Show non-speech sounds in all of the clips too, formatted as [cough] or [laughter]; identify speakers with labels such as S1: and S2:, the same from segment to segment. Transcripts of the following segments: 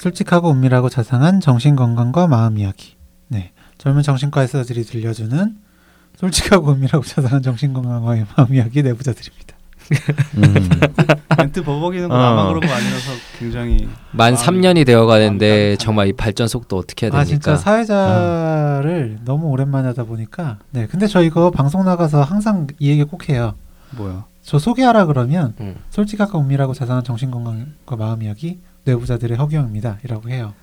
S1: 솔직하고 은밀하고 자상한 정신 건강과 마음 이야기. 네. 젊은 정신과 의사들이 들려주는 솔직하고 은밀하고 자상한 정신 건강과 마음 이야기 내부자들입니다.
S2: 음. [laughs]
S3: 멘트 버벅이는 건
S2: 어.
S3: 나만 그런 거 아니라서 굉장히
S4: 만
S3: 아,
S4: 3년이 되어 가는데 정말 이 발전 속도 어떻게 해야
S1: 아
S4: 됩니까?
S1: 진짜 사회자를 너무 오랜만에 하다 보니까 네. 근데 저 이거 방송 나가서 항상 이 얘기 꼭 해요.
S3: 뭐야?
S1: 저 소개하라 그러면
S4: 음.
S1: 솔직하고 은밀하고 자상한 정신 건강과 마음 이야기 내부자들의 허경입니다.이라고 해요.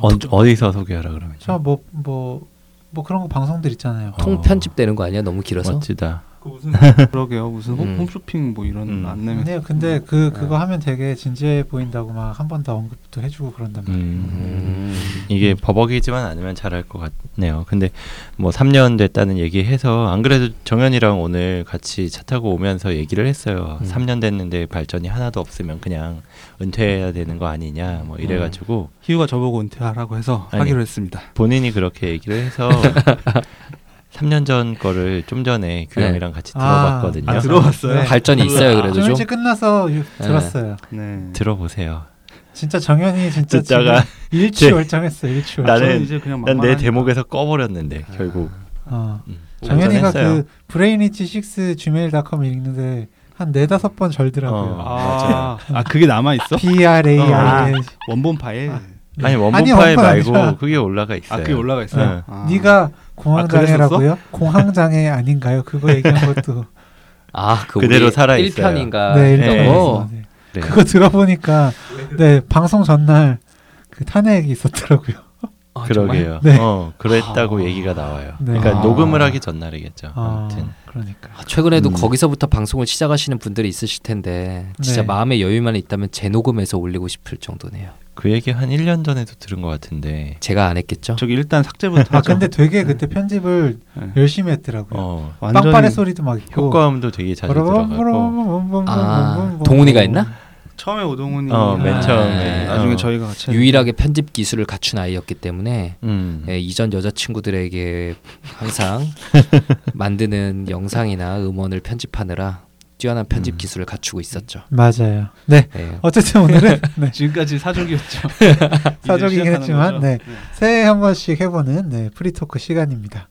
S2: 어, 어디서 소개하라 그러면?
S1: 저뭐뭐뭐 그런 거 방송들 있잖아요.
S2: 어.
S4: 통 편집되는 거 아니야? 너무 길어서.
S2: 멋지다.
S3: 그 무슨 [laughs] 그러게요 무슨 홈-
S4: 음.
S3: 홈쇼핑 뭐 이런
S2: 음.
S3: 안내면.
S1: 근데 그 그거 하면 되게 진지해 보인다고 막 한 번 더 언급도 해주고 그런단 말이에요.
S2: 음.
S4: 음.
S2: 이게 버벅이지만 않으면 잘할 것 같네요. 근데 뭐 3년 됐다는 얘기해서 안 그래도 정현이랑 오늘 같이 차 타고 오면서 얘기를 했어요.
S4: 음.
S2: 3년 됐는데 발전이 하나도 없으면 그냥 은퇴해야 되는 거 아니냐 뭐 이래가지고
S3: 희우가 저보고 은퇴하라고 해서
S2: 아니.
S3: 하기로 했습니다.
S2: 본인이 그렇게 얘기를 해서 [laughs] 3년 전 거를 좀 전에 규영이랑 같이
S1: 아,
S2: 들어봤거든요.
S3: 아 들어봤어요?
S1: 네.
S4: 발전이 있어요,
S3: 아,
S4: 그래도
S1: 좀
S4: 좀.
S1: 일찍 끝나서 유- 들었어요.
S3: 네.
S2: 들어보세요.
S1: 진짜 정현이 진짜
S2: 듣다가
S1: 지금 일취월장했어. 일취월장.
S2: 나는-
S3: 이제 그냥
S2: 난내
S3: 막말하니까.
S2: 대목에서 꺼버렸는데 결국
S1: 어.
S2: 음,
S1: 정현이가. 그 브레이니치 6 gmail.com 읽는데 한 네 다섯 번 절더라고요.
S2: 어.
S3: 아, 아 그게 남아 있어?
S1: B R A I N.
S3: 원본 파일. 아,
S2: 아니 원본
S1: 아니,
S2: 파일
S1: 원본
S2: 말고
S1: 아니라.
S2: 그게 올라가 있어요.
S3: 그게 올라가 있어요.
S2: 네.
S3: 아.
S1: 네가 공황장애라고요? 공황장애 아닌가요? 그거 얘기한 것도. [laughs]
S4: 아, 그
S2: 그대로 살아 있어요.
S4: 1편인가
S1: 네,
S2: 네.
S1: 일단
S4: 거.
S1: 네.
S2: 네.
S1: 그거 들어보니까 네 방송 전날 그 탄핵이 있었더라고요.
S4: 아,
S2: 그러게요.
S1: 네.
S2: 어, 그랬다고
S3: 아.
S2: 얘기가 나와요.
S1: 네.
S2: 그러니까
S4: 아.
S2: 녹음을 하기 전날이겠죠.
S1: 아,
S2: 아무튼
S1: 그러니까.
S4: 아, 최근에도
S2: 음.
S4: 거기서부터 방송을 시작하시는 분들이 있으실 텐데 진짜
S1: 네.
S4: 마음의 여유만 있다면 재녹음해서 올리고 싶을 정도네요.
S2: 그 얘기 한 1년 전에도 들은 것 같은데.
S4: 제가 안 했겠죠?
S3: 저기 일단 삭제부터
S1: 아
S3: 하죠.
S1: 근데 되게 그때 편집을
S3: 네.
S1: 열심히 했더라고요.
S2: 어,
S3: 완전히
S1: 빵빠레 소리도 막 있고.
S2: 효과음도 되게 자주 들어가고.
S4: 아, 동훈이가 했나?
S3: 처음에 오동훈이
S2: 어, 맨
S3: 아,
S2: 처음에.
S3: 나중에
S2: 어.
S3: 저희가 같이
S4: 유일하게 편집 기술을 갖춘 아이였기 때문에
S2: 음.
S4: 예, 이전 여자친구들에게 항상 [laughs] 만드는 영상이나 음원을 편집하느라 뛰어난 편집
S2: 음.
S4: 기술을 갖추고 있었죠.
S1: 맞아요. 네.
S4: 예.
S1: 어쨌든 오늘은 [laughs] 네,
S3: 지금까지 사족이었죠. [laughs]
S1: 사족이긴 했지만,
S3: 거죠?
S1: 네. 새해 한 번씩 해보는 네, free talk 시간입니다.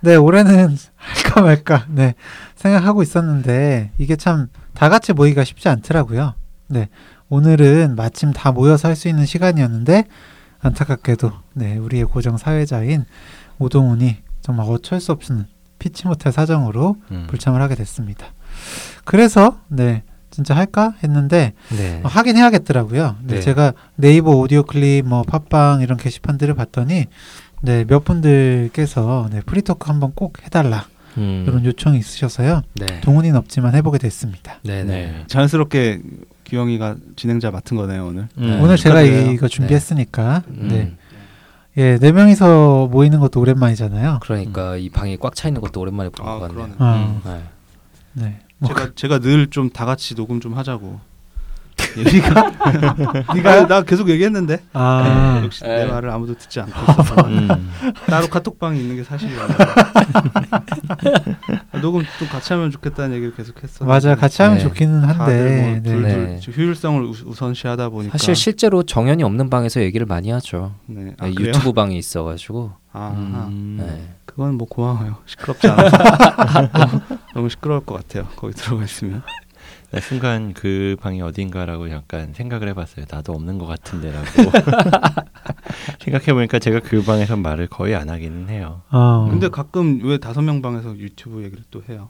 S1: 네, 올해는 [laughs] 할까 말까 네, 생각하고 있었는데 이게 참 다 같이 모이기가 쉽지 않더라고요. 네, 오늘은 마침 다 모여서 할 수 있는 시간이었는데 안타깝게도 네, 우리의 고정 사회자인 오동훈이 정말 어쩔 수 없는 피치 못할 사정으로
S2: 음.
S1: 불참을 하게 됐습니다. 그래서 네, 진짜 할까 했는데
S4: 네.
S1: 어, 하긴 해야겠더라고요. 네,
S4: 네.
S1: 제가 네이버 오디오 클립, 뭐 팟빵 이런 게시판들을 봤더니 네, 몇 분들께서 네, free talk 한번 꼭 해달라
S4: 음.
S1: 이런 요청이 있으셔서요.
S4: 네.
S1: 동훈이는 없지만 해보게 됐습니다.
S4: 네. 네.
S2: 네.
S3: 자연스럽게 규영이가 진행자 맡은 거네요 오늘.
S2: 음.
S1: 오늘 제가
S3: 축하드려요.
S1: 이거 준비했으니까
S4: 음.
S1: 네, 예, 네 명이서 모이는 것도 오랜만이잖아요.
S4: 그러니까 이 방이 꽉 차 있는 것도 오랜만에 보는
S3: 아
S4: 것 같네요.
S3: 그러네.
S1: 어,
S4: 네.
S1: 네. 뭐,
S3: 제가 제가 늘 좀 다 같이 녹음 좀 하자고. [laughs] 얘기가
S1: 네가
S3: 나 계속 얘기했는데
S1: 아,
S3: 역시
S4: 네.
S3: 내 말을 아무도 듣지 않고 있어서 [laughs]
S2: 음.
S3: 따로 카톡방이 있는 게 사실이야. [laughs] 녹음 좀 같이 하면 좋겠다는 얘기를 계속 했어.
S1: 맞아, 같이 하면
S4: 네.
S1: 좋기는 한데,
S3: 뭐
S1: 네.
S3: 둘둘
S4: 네.
S3: 좀 효율성을 우, 우선시하다 보니까
S4: 사실 실제로 정연이 없는 방에서 얘기를 많이 하죠.
S3: 네. 아,
S4: 네? 유튜브 방이 있어가지고.
S3: 아,
S2: 음.
S4: 네.
S3: 그건 뭐 고마워요. 시끄럽지 않아서 [laughs] 너무, 시끄러울 것 같아요. 거기 들어가 있으면.
S2: 나 순간 그 방이 어딘가라고 약간 생각을 해봤어요. 나도 없는 것 같은데라고. [laughs] 생각해보니까 제가 그 방에서 말을 거의 안 하기는 해요.
S1: 어,
S3: 근데 가끔 왜 다섯 명 방에서 유튜브 얘기를 또 해요?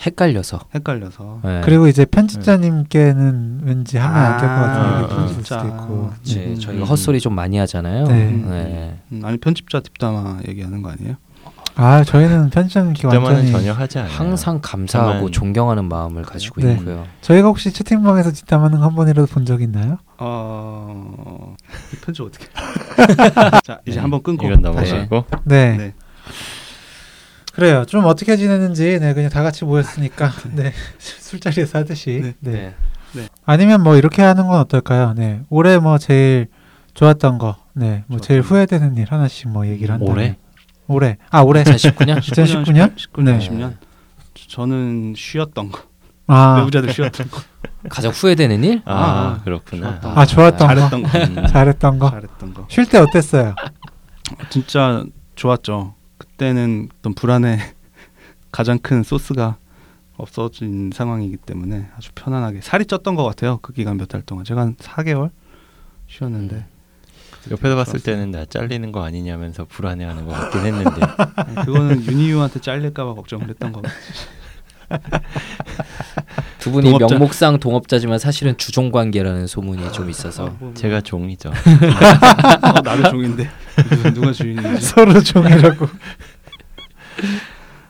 S4: 헷갈려서.
S3: 헷갈려서.
S4: 네.
S1: 그리고 이제 편집자님께는 왠지 하면 안 될 것 같은
S2: 아,
S1: 얘기 들을 수도
S3: 진짜.
S1: 있고.
S4: 그치,
S3: 음.
S4: 저희가 헛소리 좀 많이 하잖아요.
S1: 네.
S4: 네.
S3: 음, 아니 편집자 뒷담화 얘기하는 거 아니에요?
S1: 아 저희는
S2: 뒷담화는
S1: 완전히
S2: 전혀 하지 않아요.
S4: 항상 감사하고
S2: 다만-
S4: 존경하는 마음을 가지고
S1: 네.
S4: 있고요.
S1: 저희가 혹시 채팅방에서 뒷담하는 거한 번이라도 본 적 있나요?
S3: 어... 이 편집 어떻게? [laughs] 자 이제
S2: 네,
S3: 한번 끊고
S2: 이건 넘어가고.
S1: 네.
S3: 네.
S1: 그래요. 좀 어떻게 지내는지 네 그냥 다 같이 모였으니까 [laughs] 네 술자리에서 하듯이
S3: 네.
S1: 네. 아니면 뭐 이렇게 하는 건 어떨까요? 네 올해 뭐 제일 좋았던 거, 네 뭐 제일
S3: 좋았던 거.
S1: 후회되는 일 하나씩 뭐 얘기를 한다면
S2: 올해?
S1: 올해 아 올해
S4: 2019년?
S1: 2019년?
S3: 19년,
S1: 네.
S3: 20년. [laughs] 저는 쉬었던 거.
S1: 아,
S3: 배우자들 쉬었던 거. [laughs]
S4: 가장 후회되는 일?
S2: 아,
S3: 아,
S2: 그렇구나.
S1: 아 좋았던 거.
S3: 잘했던 거.
S2: 음. [laughs]
S1: 잘했던 거.
S3: 잘했던 거.
S1: 쉴 때 어땠어요?
S3: 진짜 좋았죠. 그때는 어떤 불안의 가장 큰 소스가 없어진 상황이기 때문에 아주 편안하게 살이 쪘던 것 같아요. 그 기간 몇 달 동안 제가 한 4개월 쉬었는데
S2: 옆에서 봤을 때는 나 잘리는 거 아니냐면서 불안해하는 것 같긴 했는데
S3: 아니, [laughs] 그거는 윤희유한테 잘릴까봐 걱정을 했던 거. [laughs]
S4: 두 분이
S3: 동업자.
S4: 명목상 동업자지만 사실은 주종 관계라는 소문이 좀 있어서
S2: 제가 종이죠. [laughs]
S3: 어, 나도 종인데 누가, 누가 주인인지.
S1: 서로 종이라고.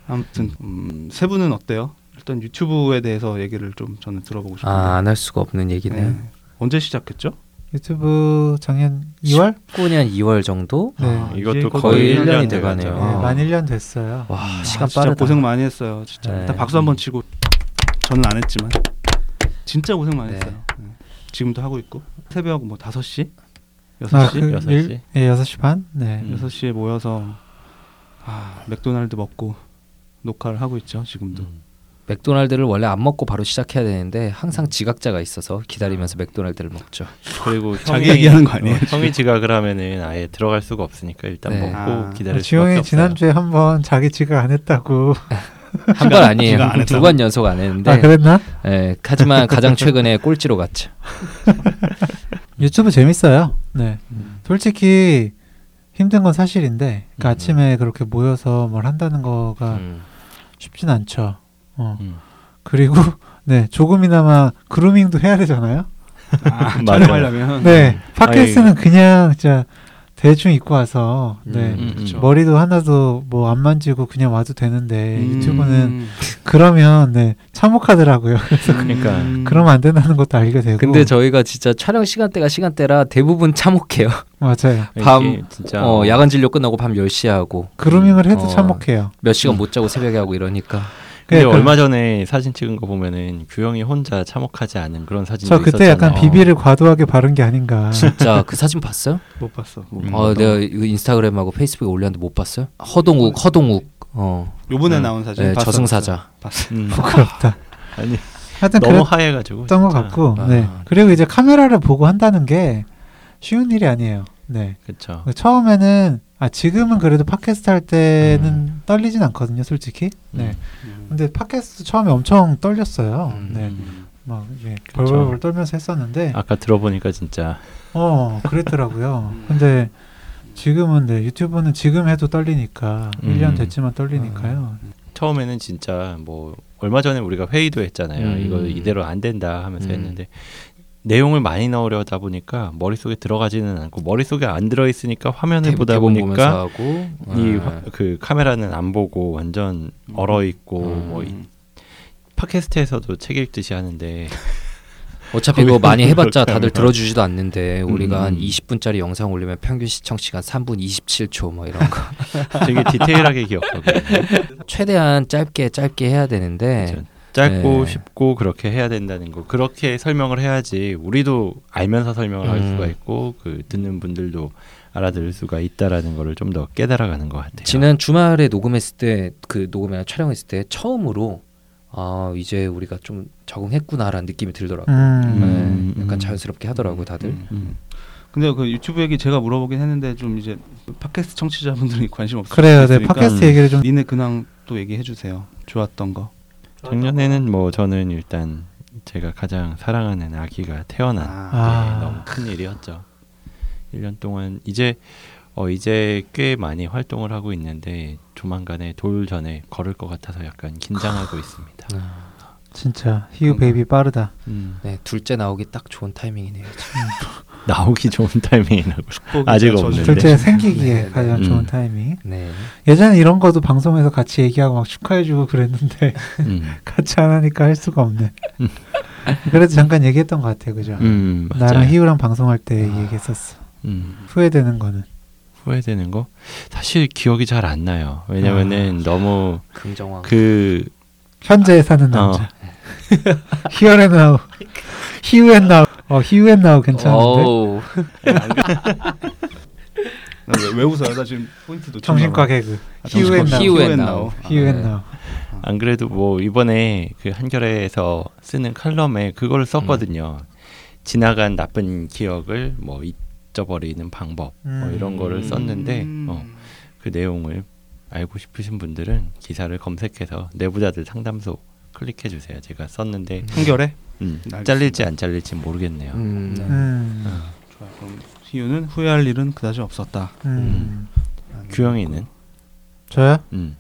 S3: 아무튼 음, 세 분은 어때요? 일단 유튜브에 대해서 얘기를 좀 저는 들어보고 싶은데
S4: 아안 할 수가 없는 얘기네요.
S3: 네. 언제 시작했죠?
S1: 유튜브 작년 2월?
S4: 19년 2월 정도?
S1: 네.
S3: 아,
S2: 이것도
S4: 거의
S2: 일
S4: 1년이
S2: 년
S4: 돼가네요.
S1: 네. 만 1년 됐어요.
S4: 와
S3: 아,
S4: 시간
S3: 진짜
S4: 빠르다.
S3: 고생 많이 했어요. 진짜
S4: 네.
S3: 일단 박수 한번 치고 저는 안 했지만 진짜 고생 많이
S4: 네.
S3: 했어요. 네. 지금도 하고 있고 새벽 뭐 5시? 6시?
S1: 아, 그
S2: 여섯
S1: 일-
S2: 시?
S1: 예, 6시 반? 네.
S2: 음.
S3: 6시에 모여서 아, 맥도날드 먹고 녹화를 하고 있죠. 지금도.
S2: 음.
S4: 맥도날드를 원래 안 먹고 바로 시작해야 되는데 항상 지각자가 있어서 기다리면서 맥도날드를 먹죠.
S2: 그리고
S3: 자기 얘기하는 거 아니에요,
S2: 어, 형이 지각을 하면은 아예 들어갈 수가 없으니까 일단
S4: 네.
S2: 먹고
S3: 아.
S2: 기다릴 수밖에 없어요.
S1: 지난주에 한 번 자기 지각 안 했다고. [laughs]
S4: 한 번 아니에요. 두? 번 연속 안 했는데.
S1: 아, 그랬나?
S4: 예, 하지만 [laughs] 가장 최근에 꼴찌로 갔죠. [laughs]
S1: 유튜브 재밌어요. 네.
S3: 음.
S1: 솔직히 힘든 건 사실인데 그러니까
S2: 음.
S1: 아침에 그렇게 모여서 뭘 한다는 거가
S4: 음.
S1: 쉽진 않죠. 어.
S2: 음.
S1: 그리고 [laughs] 네 조금이나마 그루밍도 해야 되잖아요.
S3: 아. [laughs] 촬영하려면
S1: 네 팟캐스트는 그냥 진짜 대충 입고 와서 네
S4: 음,
S2: 음.
S1: 머리도 하나도 뭐 안 만지고 그냥 와도 되는데
S3: 음.
S1: 유튜브는 그러면 네 참혹하더라고요. 그래서
S2: 그러니까.
S3: 음.
S1: 그러면 안 된다는 것도 알게 되고.
S4: 근데 저희가 진짜 촬영 시간대가 시간대라 대부분 참혹해요.
S1: 맞아요. [laughs]
S4: 밤,
S2: 진짜
S4: 어, 야간 진료 끝나고 밤 10시에 하고
S1: 그루밍을 해도
S4: 어.
S1: 참혹해요.
S4: 몇 시간 못 자고 새벽에 하고 이러니까.
S2: 근데
S1: 그러니까
S2: 얼마 전에 사진 찍은 거 보면은 규영이 혼자 참혹하지 않은 그런 사진도
S1: 저 그때 약간
S2: 있었잖아요.
S1: 비비를 과도하게 바른 게 아닌가.
S4: 진짜 그 사진 봤어요? [laughs]
S3: 못 봤어. 못
S2: 음.
S3: 어,
S4: 내가 이거 인스타그램하고 페이스북에 올렸는데 못 봤어요? 허동욱, 허동욱. 어.
S3: 요번에
S2: 음.
S3: 나온 사진
S4: 네,
S3: 봤어,
S4: 저승사자.
S3: 봤어.
S2: 음. [laughs]
S1: 부끄럽다. [laughs]
S2: 아니
S1: 하여튼
S2: 너무 하얘가지고
S1: 것
S2: 진짜.
S1: 같고.
S4: 아.
S1: 네. 그리고 이제 카메라를 보고 한다는 게 쉬운 일이 아니에요. 네.
S2: 그쵸.
S1: 처음에는 아 지금은 그래도 팟캐스트 할 때는 떨리진 않거든요, 솔직히. 네.
S3: 음.
S1: 근데 팟캐스트 처음에 엄청 떨렸어요.
S4: 음.
S1: 네.
S3: 음.
S1: 막 이게
S2: 그쵸.
S1: 벌벌벌 떨면서 했었는데
S2: 아까 들어보니까 진짜
S1: 어 그랬더라고요. [laughs]
S3: 음.
S1: 근데 지금은 네 유튜브는 지금 해도 떨리니까
S2: 음.
S1: 1년 됐지만 떨리니까요.
S2: 처음에는 진짜 뭐 얼마 전에 우리가 회의도 했잖아요.
S4: 음.
S2: 이거 이대로 안 된다 하면서
S4: 음.
S2: 했는데 내용을 많이 넣으려다 보니까 머릿속에 들어가지는 않고 머릿속에 안 들어 있으니까 화면을
S4: 대-
S2: 보다 보니까
S4: 보면서 하고
S2: 이
S4: 어.
S2: 그 카메라는 안 보고 완전 얼어 있고
S4: 음.
S2: 뭐 이- 팟캐스트에서도 책 읽듯이 하는데 [laughs]
S4: 어차피 그거 많이 해봤자 다들. 들어주지도 않는데 우리가 한
S2: 음.
S4: 20분짜리 영상 올리면 평균 시청 시간 3분 27초 뭐 이런 거 [laughs]
S2: 되게 디테일하게 [laughs] 기억하거든요.
S4: 최대한 짧게 짧게 해야 되는데
S2: 그렇죠. 짧고
S4: 네.
S2: 쉽고 그렇게 해야 된다는 거 그렇게 설명을 해야지 우리도 알면서 설명을 할
S4: 음.
S2: 수가 있고 그 듣는 분들도 알아들을 수가 있다라는 거를 좀 더 깨달아가는 것 같아요.
S4: 지난 주말에 녹음했을 때 그 녹음에 촬영했을 때 처음으로 아 이제 우리가 좀 적응했구나라는 느낌이 들더라고요.
S1: 음.
S4: 네, 약간 자연스럽게 하더라고요 다들.
S3: 음. 음. 근데 그 유튜브 얘기 제가 물어보긴 했는데 좀 이제 팟캐스트 청취자분들이 관심 없으니까
S1: 그래요. 네 팟캐스트
S2: 음.
S1: 얘기를 좀
S3: 니네 근황 또 얘기해 주세요. 좋았던 거.
S2: 작년에는 뭐 저는 일단 제가 가장 사랑하는 아기가 태어난
S3: 아.
S1: 아.
S2: 네, 너무 큰 일이었죠. 1년 동안 이제 어 이제 꽤 많이 활동을 하고 있는데 조만간에 돌 전에 걸을 것 같아서 약간 긴장하고 있습니다.
S4: 아,
S1: 진짜 희우 베이비 빠르다.
S2: 음,
S4: 네 둘째 나오기 딱 좋은 타이밍이네요. [laughs]
S2: 나오기 좋은 [laughs] 타이밍이라고. 아직. 없는데.
S1: 둘째 생기기에
S4: 네, 네.
S1: 가장
S2: 음.
S1: 좋은 타이밍.
S4: 네.
S1: 예전에 이런 거도 방송에서 같이 얘기하고 막 축하해주고 그랬는데
S2: 음, [laughs]
S1: 같이 안 하니까 할 수가 없네. [laughs] 그래도 잠깐 얘기했던 것 같아요, 그죠?
S2: 음,
S1: 나랑. 희우랑 방송할 때
S4: 아.
S1: 얘기했었어.
S2: 음,
S1: 후회되는 거는
S2: 후회되는 거 사실 기억이 잘 안 나요. 왜냐면은 너무
S4: 긍정왕.
S2: 그
S1: 현재에 사는 남자. Here and now. Here and now. 어, and now 괜찮은데?
S4: 어우,
S3: 나 왜, 왜 웃어요? 나 지금 포인트 놓쳤나
S1: 정신과
S3: 봐.
S1: 개그.
S3: 아,
S1: now.
S4: now.
S1: Here and
S4: 네.
S1: now.
S2: 안 그래도 뭐 이번에 그 한겨레에서 쓰는 칼럼에 그걸 썼거든요. 지나간 나쁜 기억을 뭐 잊어버리는 방법 뭐
S1: 음.
S2: 이런 거를 썼는데
S3: 음.
S2: 어, 그 내용을 알고 싶으신 분들은 기사를 검색해서 내부자들 상담소 클릭해 주세요. 제가 썼는데
S3: 한결에
S2: 음. 잘릴지 안 잘릴지 모르겠네요.
S4: 음,
S3: 네.
S1: 음.
S3: 좋아요. 그럼 희유는 후회할 일은 그다지 없었다.
S1: 음.
S2: 규영이는
S1: 저요?
S2: 음.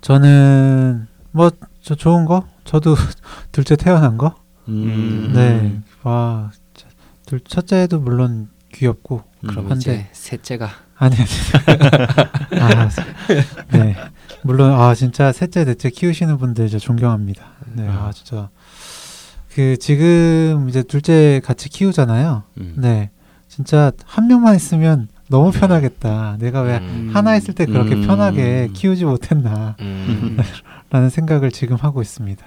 S1: 저는 뭐 저 좋은 거? 저도 [laughs] 둘째 태어난 거?
S2: 음.
S1: 네. 와. 둘 첫째도 물론 귀엽고
S4: 그럼
S1: 한데.
S4: 이제 셋째가
S1: 아니 아니. [laughs] 아, 네. 물론 아 진짜 셋째 넷째 키우시는 분들 저 존경합니다. 네. 아 진짜 그 지금 이제 둘째 같이 키우잖아요.
S2: 음.
S1: 네. 진짜 한 명만 있으면 너무 편하겠다. 내가 왜
S4: 음,
S1: 하나 있을 때 그렇게
S2: 음.
S1: 편하게 키우지 못했나
S4: 음, [laughs]
S1: 라는 생각을 지금 하고 있습니다.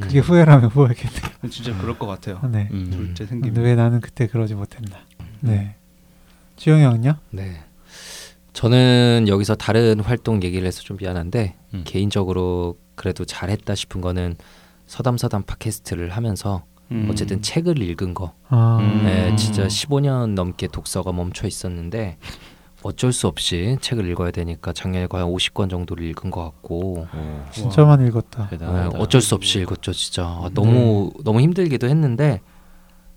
S1: 그게
S4: 음.
S1: 후회라면 후회겠네요.
S3: 진짜 그럴 것 같아요.
S1: 네.
S2: 음.
S3: 둘째 생기면.
S1: 왜 나는 그때 그러지 못했나. 네. 지영이 형은요?
S4: 네. 저는 여기서 다른 활동 얘기를 해서 좀 미안한데
S2: 음.
S4: 개인적으로 그래도 잘했다 싶은 거는 서담서담 팟캐스트를 하면서
S3: 음.
S4: 어쨌든 책을 읽은 거.
S1: 아,
S2: 음.
S4: 네, 진짜 15년 넘게 독서가 멈춰 있었는데 어쩔 수 없이 책을 읽어야 되니까 작년에 거의 한 50권 정도를 읽은 것 같고
S2: 오,
S1: 진짜만 읽었다.
S4: 네. 어쩔 수 없이 읽었죠 진짜 아, 너무 너무 힘들기도 했는데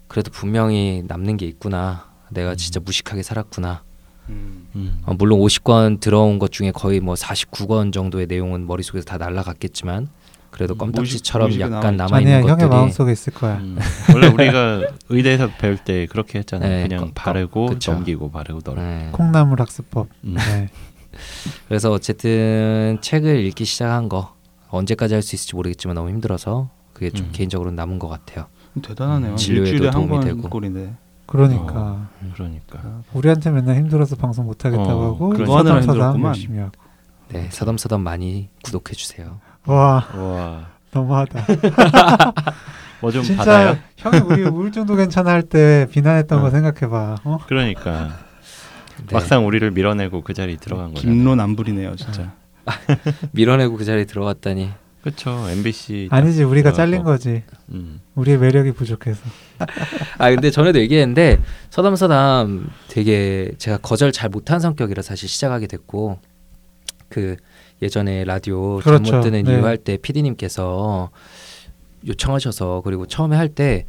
S4: 그래도 분명히 남는 게 있구나 내가 진짜 무식하게 살았구나
S3: 음.
S2: 음.
S4: 아, 물론 50권 들어온 것 중에 거의 뭐 49권 정도의 내용은 머릿속에서 다 날라갔겠지만 그래도
S3: 음,
S4: 껌딱지처럼
S3: 무의식에
S4: 약간
S3: 남아있죠.
S4: 남아 있는
S1: 아니야 형의
S4: 것들이
S1: 마음속에 있을 거야.
S2: 음. [laughs] 원래 우리가 의대에서 배울 때 그렇게 했잖아요.
S4: 네,
S2: 그냥
S4: 거-
S2: 바르고
S4: 그쵸.
S2: 넘기고 바르고 널어.
S4: 네.
S1: 콩나물 학습법.
S2: 음.
S1: 네. [laughs]
S4: 그래서 어쨌든 책을 읽기 시작한 거 언제까지 할 수 있을지 모르겠지만 너무 힘들어서 그게 좀
S2: 음.
S4: 개인적으로 남은 것 같아요.
S3: 대단하네요.
S4: 진료에도
S3: 일주일에 한
S4: 도움이
S3: 권
S4: 되고.
S3: 꼴인데.
S1: 그러니까
S2: 어, 그러니까.
S1: 우리한테 맨날 힘들어서 방송 못 하겠다고
S2: 어,
S1: 하고 서담 서담
S3: 힘들었구만.
S1: 열심히 하고.
S4: 네, 서담 서담 많이 구독해 주세요.
S1: 와
S2: 와.
S1: 너무하다.
S2: 뭐 좀
S1: 진짜
S2: 받아요?
S1: 형이 우리 우울증도 괜찮아 할 때 비난했던
S2: 어.
S1: 거 생각해봐. 어?
S2: 그러니까
S4: 네.
S2: 막상 우리를 밀어내고 그 자리 들어간 거잖아.
S3: 김론 안불이네요, 진짜. [laughs]
S4: 밀어내고 그 자리에 들어갔다니.
S2: 그렇죠. MBC.
S1: 아니지 우리가. 잘린 거지.
S2: 음.
S1: 우리의 매력이 부족해서.
S4: 아 근데 전에도 얘기했는데 서담 서담 되게 제가 거절 잘 못한 성격이라 사실 시작하게 됐고 그 예전에 라디오
S1: 그렇죠.
S4: 잘못 드는
S1: 네.
S4: 이유 할때 PD님께서 요청하셔서 그리고 처음에 할 때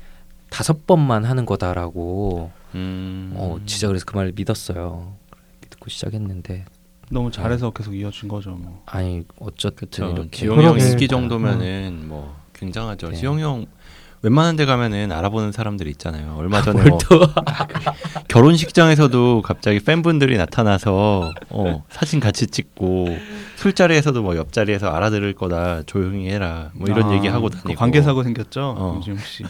S4: 다섯 번만 하는 거다라고
S2: 음.
S4: 어 진짜 그래서 그 말을 믿었어요. 믿고 시작했는데
S3: 너무 잘해서 계속 이어진 거죠, 뭐.
S4: 아니 어쨌든
S2: 그렇죠.
S4: 이렇게
S2: 지용 형. 인기 정도면은 뭐 굉장하죠.
S4: 네.
S2: 지용 형 웬만한 데 가면은 알아보는 사람들 있잖아요. 얼마 전에
S4: 뭘뭐또 [laughs]
S2: 결혼식장에서도 갑자기 팬분들이 나타나서 어, 사진 같이 찍고 술자리에서도 뭐 옆자리에서 알아들을 거다 조용히 해라 뭐 이런
S3: 아,
S2: 얘기 하고
S3: 그
S2: 다니고
S3: 관계 사고 생겼죠,
S2: 어.
S3: 유지용 씨.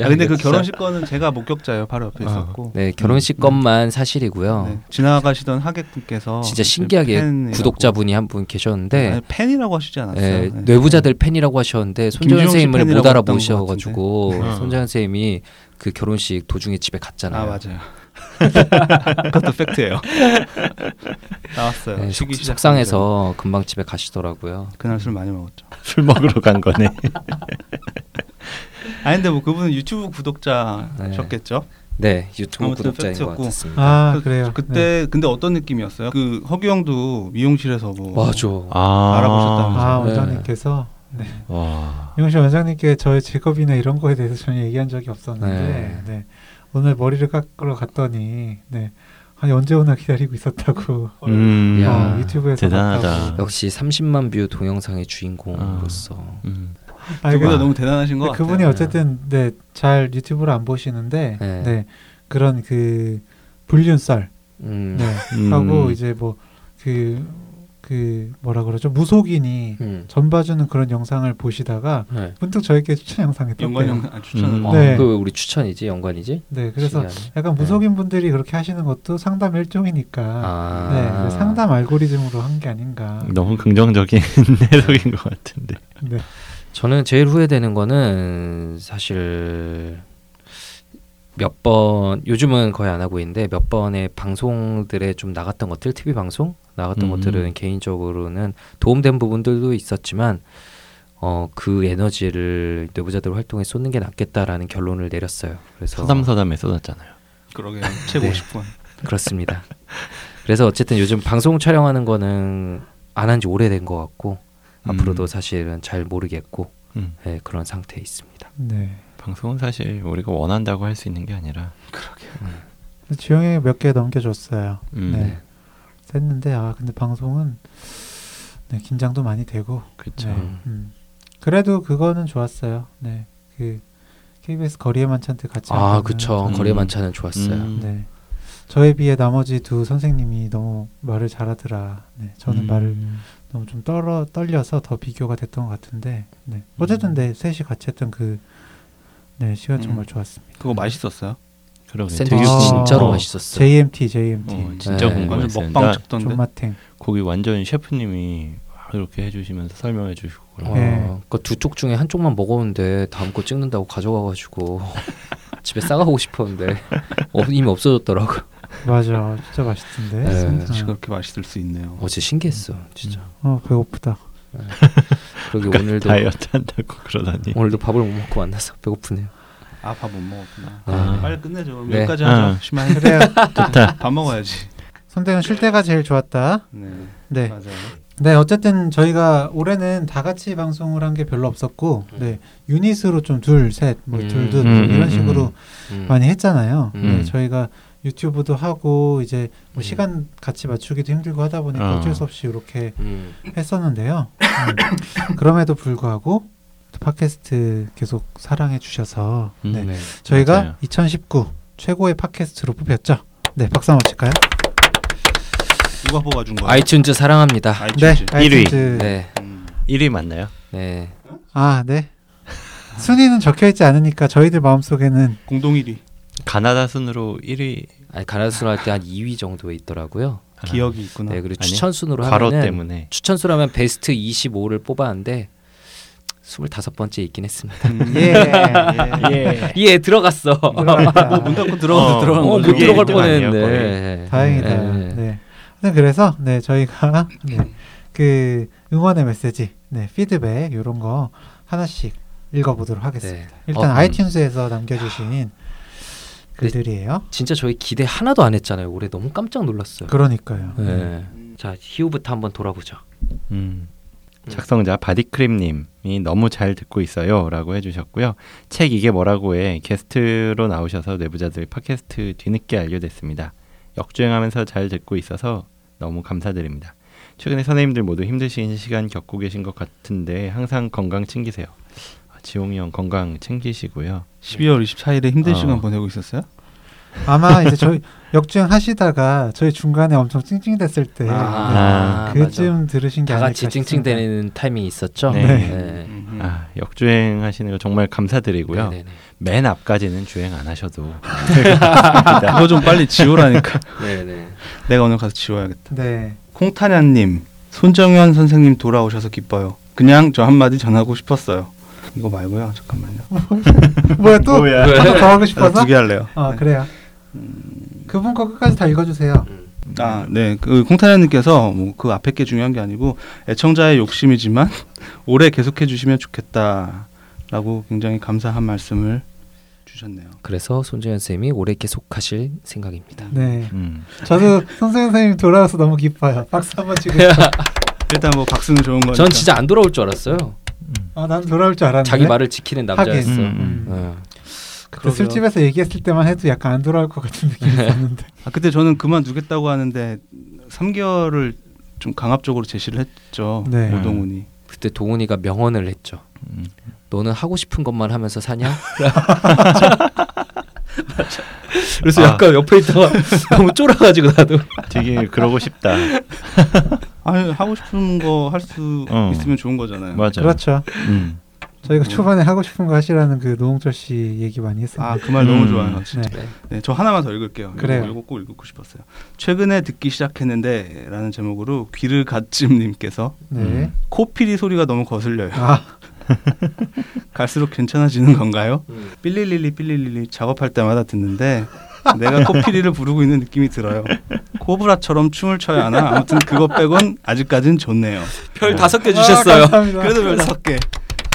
S4: 야,
S3: 아, 근데 그 결혼식 거는 제가 목격자예요. 바로 옆에
S2: 어.
S3: 있었고.
S4: 네 결혼식
S3: 음.
S4: 것만 사실이고요.
S3: 네. 지나가시던 하객분께서
S4: 진짜 신기하게
S3: 팬이라고-
S4: 구독자분이 한 분 계셨는데
S3: 아니, 팬이라고 하시지 않았어요.
S4: 예,
S3: 네.
S4: 뇌부자들 팬이라고 하셨는데 손정현 선생님을 못 알아보셔 가지고
S2: 같은데. 어.
S4: 손정현 선생님이 그 결혼식 도중에 집에 갔잖아요.
S3: 아 맞아요. [laughs] 그것도 팩트예요. [laughs] 나왔어요.
S4: 네, 속, 속상해서 금방 집에 가시더라고요.
S3: 그날 술 많이 먹었죠. [laughs]
S2: 술 먹으러 간 거네.
S3: 아 근데 뭐 그분은 유튜브 구독자셨겠죠.
S4: 네 유튜브
S3: 아무튼
S4: 구독자인 것
S3: 팩트였고.
S4: 같았습니다.
S1: 아
S3: 그-
S1: 그래요. 네.
S3: 그때 근데 어떤 느낌이었어요? 그 허규 형도 미용실에서 뭐
S4: 맞아.
S2: 아,
S3: 알아보셨다면서요?
S1: 아
S4: 네.
S1: 원장님께서 네.
S2: 와.
S1: 이용씨 원장님께 저의 직업이나 이런 거에 대해서 전혀 얘기한 적이 없었는데
S4: 네.
S1: 네. 오늘 머리를 깎으러 갔더니 네. 아니 언제 오나 기다리고 있었다고
S2: 음.
S4: 야,
S1: 어, 유튜브에서
S2: 대단하다.
S1: 봤다고.
S4: 역시 30만 뷰 동영상의 주인공으로서
S2: 음.
S1: 아,
S3: 그보다
S1: 이거-
S3: 너무 대단하신 것
S1: 근데
S3: 같아요.
S1: 그분이 어쨌든 네, 잘 유튜브를 안 보시는데
S4: 네.
S1: 네. 그런 그 불륜썰
S4: 음,
S1: 네.
S2: 음.
S1: 하고 이제 뭐그그 뭐라 그러죠 무속인이
S4: 음.
S1: 전 봐주는 그런 영상을 보시다가
S4: 네.
S1: 문득 저에게 추천 영상이
S3: 연관
S1: 떴대요.
S3: 형 아, 추천을
S2: 음.
S4: 어,
S1: 네.
S4: 그 우리 추천이지 연관이지.
S1: 네, 그래서
S4: 신기하네.
S1: 약간 무속인 분들이 그렇게 하시는 것도 상담 일종이니까
S4: 아.
S1: 네, 그 상담 알고리즘으로 한 게 아닌가.
S2: 너무 긍정적인 [laughs] 해석인 것 같은데.
S1: 네.
S4: 저는 제일 후회되는 거는 사실 몇 번 요즘은 거의 안 하고 있는데 몇 번의 방송들에 좀 나갔던 것들 TV 방송 나갔던
S2: 음.
S4: 것들은 개인적으로는 도움된 부분들도 있었지만 어 그 에너지를 내부자들 활동에 쏟는 게 낫겠다라는 결론을 내렸어요. 그래서
S2: 서담서담에 쏟았잖아요.
S3: 그러게요. 최고
S4: 네.
S3: 50분. [laughs]
S4: 그렇습니다. 그래서 어쨌든 요즘 방송 촬영하는 거는 안 한 지 오래된 것 같고
S2: 음.
S4: 앞으로도 사실은 잘 모르겠고
S2: 음.
S4: 네, 그런 상태에 있습니다.
S1: 네.
S2: 방송은 사실 우리가 원한다고 할 수 있는 게 아니라
S1: 지영이 몇 개 넘겨줬어요.
S2: 음.
S1: 네. 했는데 아 근데 방송은 네, 긴장도 많이 되고
S2: 그렇죠.
S1: 네,
S4: 음.
S1: 음. 그래도 그거는 좋았어요. 네, 그 KBS 거리의 만찬 때 같이
S4: 한아 그쵸
S2: 음.
S4: 거리의 만찬은 좋았어요.
S2: 음.
S1: 네. 저에 비해 나머지 두 선생님이 너무 말을 잘하더라. 네, 저는
S2: 음.
S1: 말을 너무 좀 떨어 떨려서 더 비교가 됐던 것 같은데. 네. 어쨌든 네 셋이 같이 했던 그 네, 시간 정말
S3: 음.
S1: 좋았습니다.
S3: 그거 맛있었어요.
S2: 그러게
S4: 샌드위치
S1: 아.
S4: 진짜로
S2: 어,
S4: 맛있었어 요.
S1: JMT, JMT,
S2: 어, 진짜
S4: 네.
S2: 궁금했어요.
S3: 완전 먹방
S2: 나
S3: 찍던데.
S1: 존맛탱.
S2: 거기 완전 셰프님이 이렇게 해주시면서 설명해 주시고
S1: 네.
S4: 그러니까 두쪽 중에 한쪽만 먹었는데 다음 거 찍는다고 가져가가지고 [laughs] 집에 싸가고 싶었는데 어, 이미 없어졌더라고. 요
S1: 맞아, 진짜 맛있던데.
S4: 네.
S3: 샌드위치
S1: 어.
S3: 그렇게 맛있을 수 있네요.
S4: 어제 신기했어, 진짜.
S1: 어 배고프다.
S4: 그러게
S2: 그러니까
S4: 오늘도
S2: 다이어트 한다고 그러다니.
S4: 오늘도 밥을 못 먹고 만나서 배고프네요.
S3: 아 밥 못 먹었구나.
S4: 아.
S3: 빨리 끝내죠. 그럼
S4: 네.
S3: 여기까지
S2: 아.
S3: 하죠. 심한
S1: 그래요.
S2: 좋다. [laughs]
S3: 밥 먹어야지.
S1: 손대는 쉴 때가 제일 좋았다.
S3: 네.
S1: 네.
S3: 맞아요.
S1: 네, 어쨌든 저희가 올해는 다 같이 방송을 한 게 별로 없었고, 네, 유닛으로 좀 둘, 셋, 뭐
S4: 음.
S1: 둘, 둘
S2: 음,
S1: 이런
S2: 음,
S1: 식으로
S4: 음.
S1: 많이 했잖아요.
S4: 음.
S1: 네, 저희가 유튜브도 하고 이제 뭐
S4: 음.
S1: 시간 같이 맞추기도 힘들고 하다 보니까
S2: 어.
S1: 어쩔 수 없이 이렇게
S4: 음.
S1: 했었는데요. 음, 그럼에도 불구하고 또 팟캐스트 계속 사랑해 주셔서
S2: 음.
S1: 네,
S4: 네.
S1: 저희가
S2: 맞아요.
S1: 2019 최고의 팟캐스트로 뽑혔죠. 네, 박수 한번 칠까요?
S3: 누가 뽑아준 거예요?
S4: 아이튠즈 사랑합니다.
S3: 아이튠즈.
S1: 네,
S2: 일위.
S1: 아이튠즈.
S4: 네,
S2: 1위 맞나요?
S4: 네.
S1: 아, 네. 순위는 적혀 있지 않으니까 저희들 마음속에는
S3: 공동 1위.
S2: 가나다 순으로 1위
S4: 아니 가나순 할때 한 2위 정도에 있더라고요.
S3: 기억이 있구나.
S4: 네, 그리고
S2: 아니,
S4: 추천 순으로 하면은
S2: 때문에
S4: 추천 수로 하면 베스트 25를 뽑았는데 25번째 있긴 했습니다.
S3: 음.
S1: 예.
S2: 예.
S4: 예, 들어갔어.
S3: 뭐문 닫고 들어가도
S2: 어,
S3: 들어간
S4: 어. 못 들어갈 뻔했는데.
S1: 다행이다.
S4: 네.
S1: 네. 네, 그래서 네 저희가 [laughs] 네, 그 응원의 메시지, 네 피드백 이런 거 하나씩 읽어보도록 하겠습니다.
S4: 네.
S1: 일단
S4: 어,
S1: 아이튠즈에서 남겨주신 글들이에요.
S4: 진짜 저희 기대 하나도 안 했잖아요. 올해 너무 깜짝 놀랐어요.
S1: 그러니까요.
S4: 네. 자, 희우부터 한번 돌아보죠.
S2: 음. 작성자 바디크림님이 너무 잘 듣고 있어요라고 해주셨고요. 책 이게 뭐라고에 게스트로 나오셔서 내부자들 팟캐스트 뒤늦게 알려됐습니다. 역주행하면서 잘 듣고 있어서 너무 감사드립니다. 최근에 선생님들 모두 힘드신 시간 겪고 계신 것 같은데 항상 건강 챙기세요. 아, 지용이 형 건강 챙기시고요.
S3: 12월 24일에 힘든
S2: 어.
S3: 시간 보내고 있었어요?
S1: 아마 이제 저희 역주행 하시다가 저희 중간에 엄청 찡찡댔을 때
S3: 아,
S1: 네, 그쯤 들으신
S4: 게다
S1: 아닐까
S4: 같이. 찡찡대는 타이밍이 있었죠.
S2: 네.
S4: 네.
S3: 음.
S2: 아, 역주행 하시는 거 정말 감사드리고요.
S4: 네네네.
S2: 맨 앞까지는 주행 안 하셔도 [laughs]
S3: 그거 좀 빨리 지우라니까.
S4: 네네.
S3: 내가 오늘 가서 지워야겠다.
S1: 네.
S3: 콩타냐님, 손정현 선생님 돌아오셔서 기뻐요. 그냥 저 한마디 전하고 싶었어요. 이거 말고요. 잠깐만요. [laughs]
S1: 뭐야 또
S2: 뭐야.
S1: 더 하고 싶어서?
S3: 두 개 할래요.
S1: 아
S3: 네.
S1: 그래요. 그분 거 끝까지 다 읽어주세요.
S3: 아, 네. 그 콩타냐님께서 뭐 그 앞에 게 중요한 게 아니고 애청자의 욕심이지만 [laughs] 오래 계속해 주시면 좋겠다라고 굉장히 감사한 말씀을 주셨네요.
S4: 그래서 손재현 쌤이 올해 계속하실 생각입니다.
S1: 네.
S2: 음.
S1: 저도 선생님 선생님 돌아와서 너무 기뻐요. 박수 한번 치고. [laughs]
S3: 일단 뭐 박수는 좋은 거니까.
S4: 전 진짜 안 돌아올 줄 알았어요.
S1: 아, 난 돌아올 줄 알았는데.
S4: 자기 말을 지키는 남자였어.
S1: 하긴.
S2: 음,
S1: 음.
S4: 어.
S1: 그때. 술집에서 얘기했을 때만 해도 약간 안 돌아올 것 같은 느낌이 있었는데. [laughs]
S3: 아 그때 저는 그만두겠다고 하는데 3개월을 좀 강압적으로 제시를 했죠.
S1: 네.
S3: 오동훈이.
S4: 그때 동훈이가 명언을 했죠.
S2: 음.
S4: 너는 하고 싶은 것만 하면서 사냐? [laughs] 그래서
S2: 아.
S4: 약간 옆에 있다가 [laughs] 너무 쫄아가지고 나도
S2: 되게 그러고 싶다.
S3: 아니 하고 싶은 거 할 수
S2: 어.
S3: 있으면 좋은 거잖아요.
S2: 맞아.
S1: 그렇죠.
S2: 음.
S1: 저희가 초반에 하고 싶은 거 하시라는 그 노홍철 씨 얘기 많이 했었는데.
S3: 아그 말 너무
S2: 음.
S3: 좋아요. 진짜.
S1: 네.
S3: 네, 저 하나만 더 읽을게요.
S1: 그래요.
S3: 이거 꼭 읽고 싶었어요. 최근에 듣기 시작했는데라는 제목으로 귀를 갓짐님께서
S1: 네.
S2: 음.
S3: 코피리 소리가 너무 거슬려요.
S1: 아, [laughs]
S3: 갈수록 괜찮아지는 건가요?
S4: 음.
S3: 삘릴릴리 삘릴릴리 작업할 때마다 듣는데 내가 코피리를 부르고 있는 느낌이 들어요. 코브라처럼 춤을 춰야 하나? 아무튼 그거 빼곤 아직까진 좋네요.
S4: 별 다섯 개
S1: 아,
S4: 주셨어요.
S1: 감사합니다.
S3: 그래도 별 다섯 개.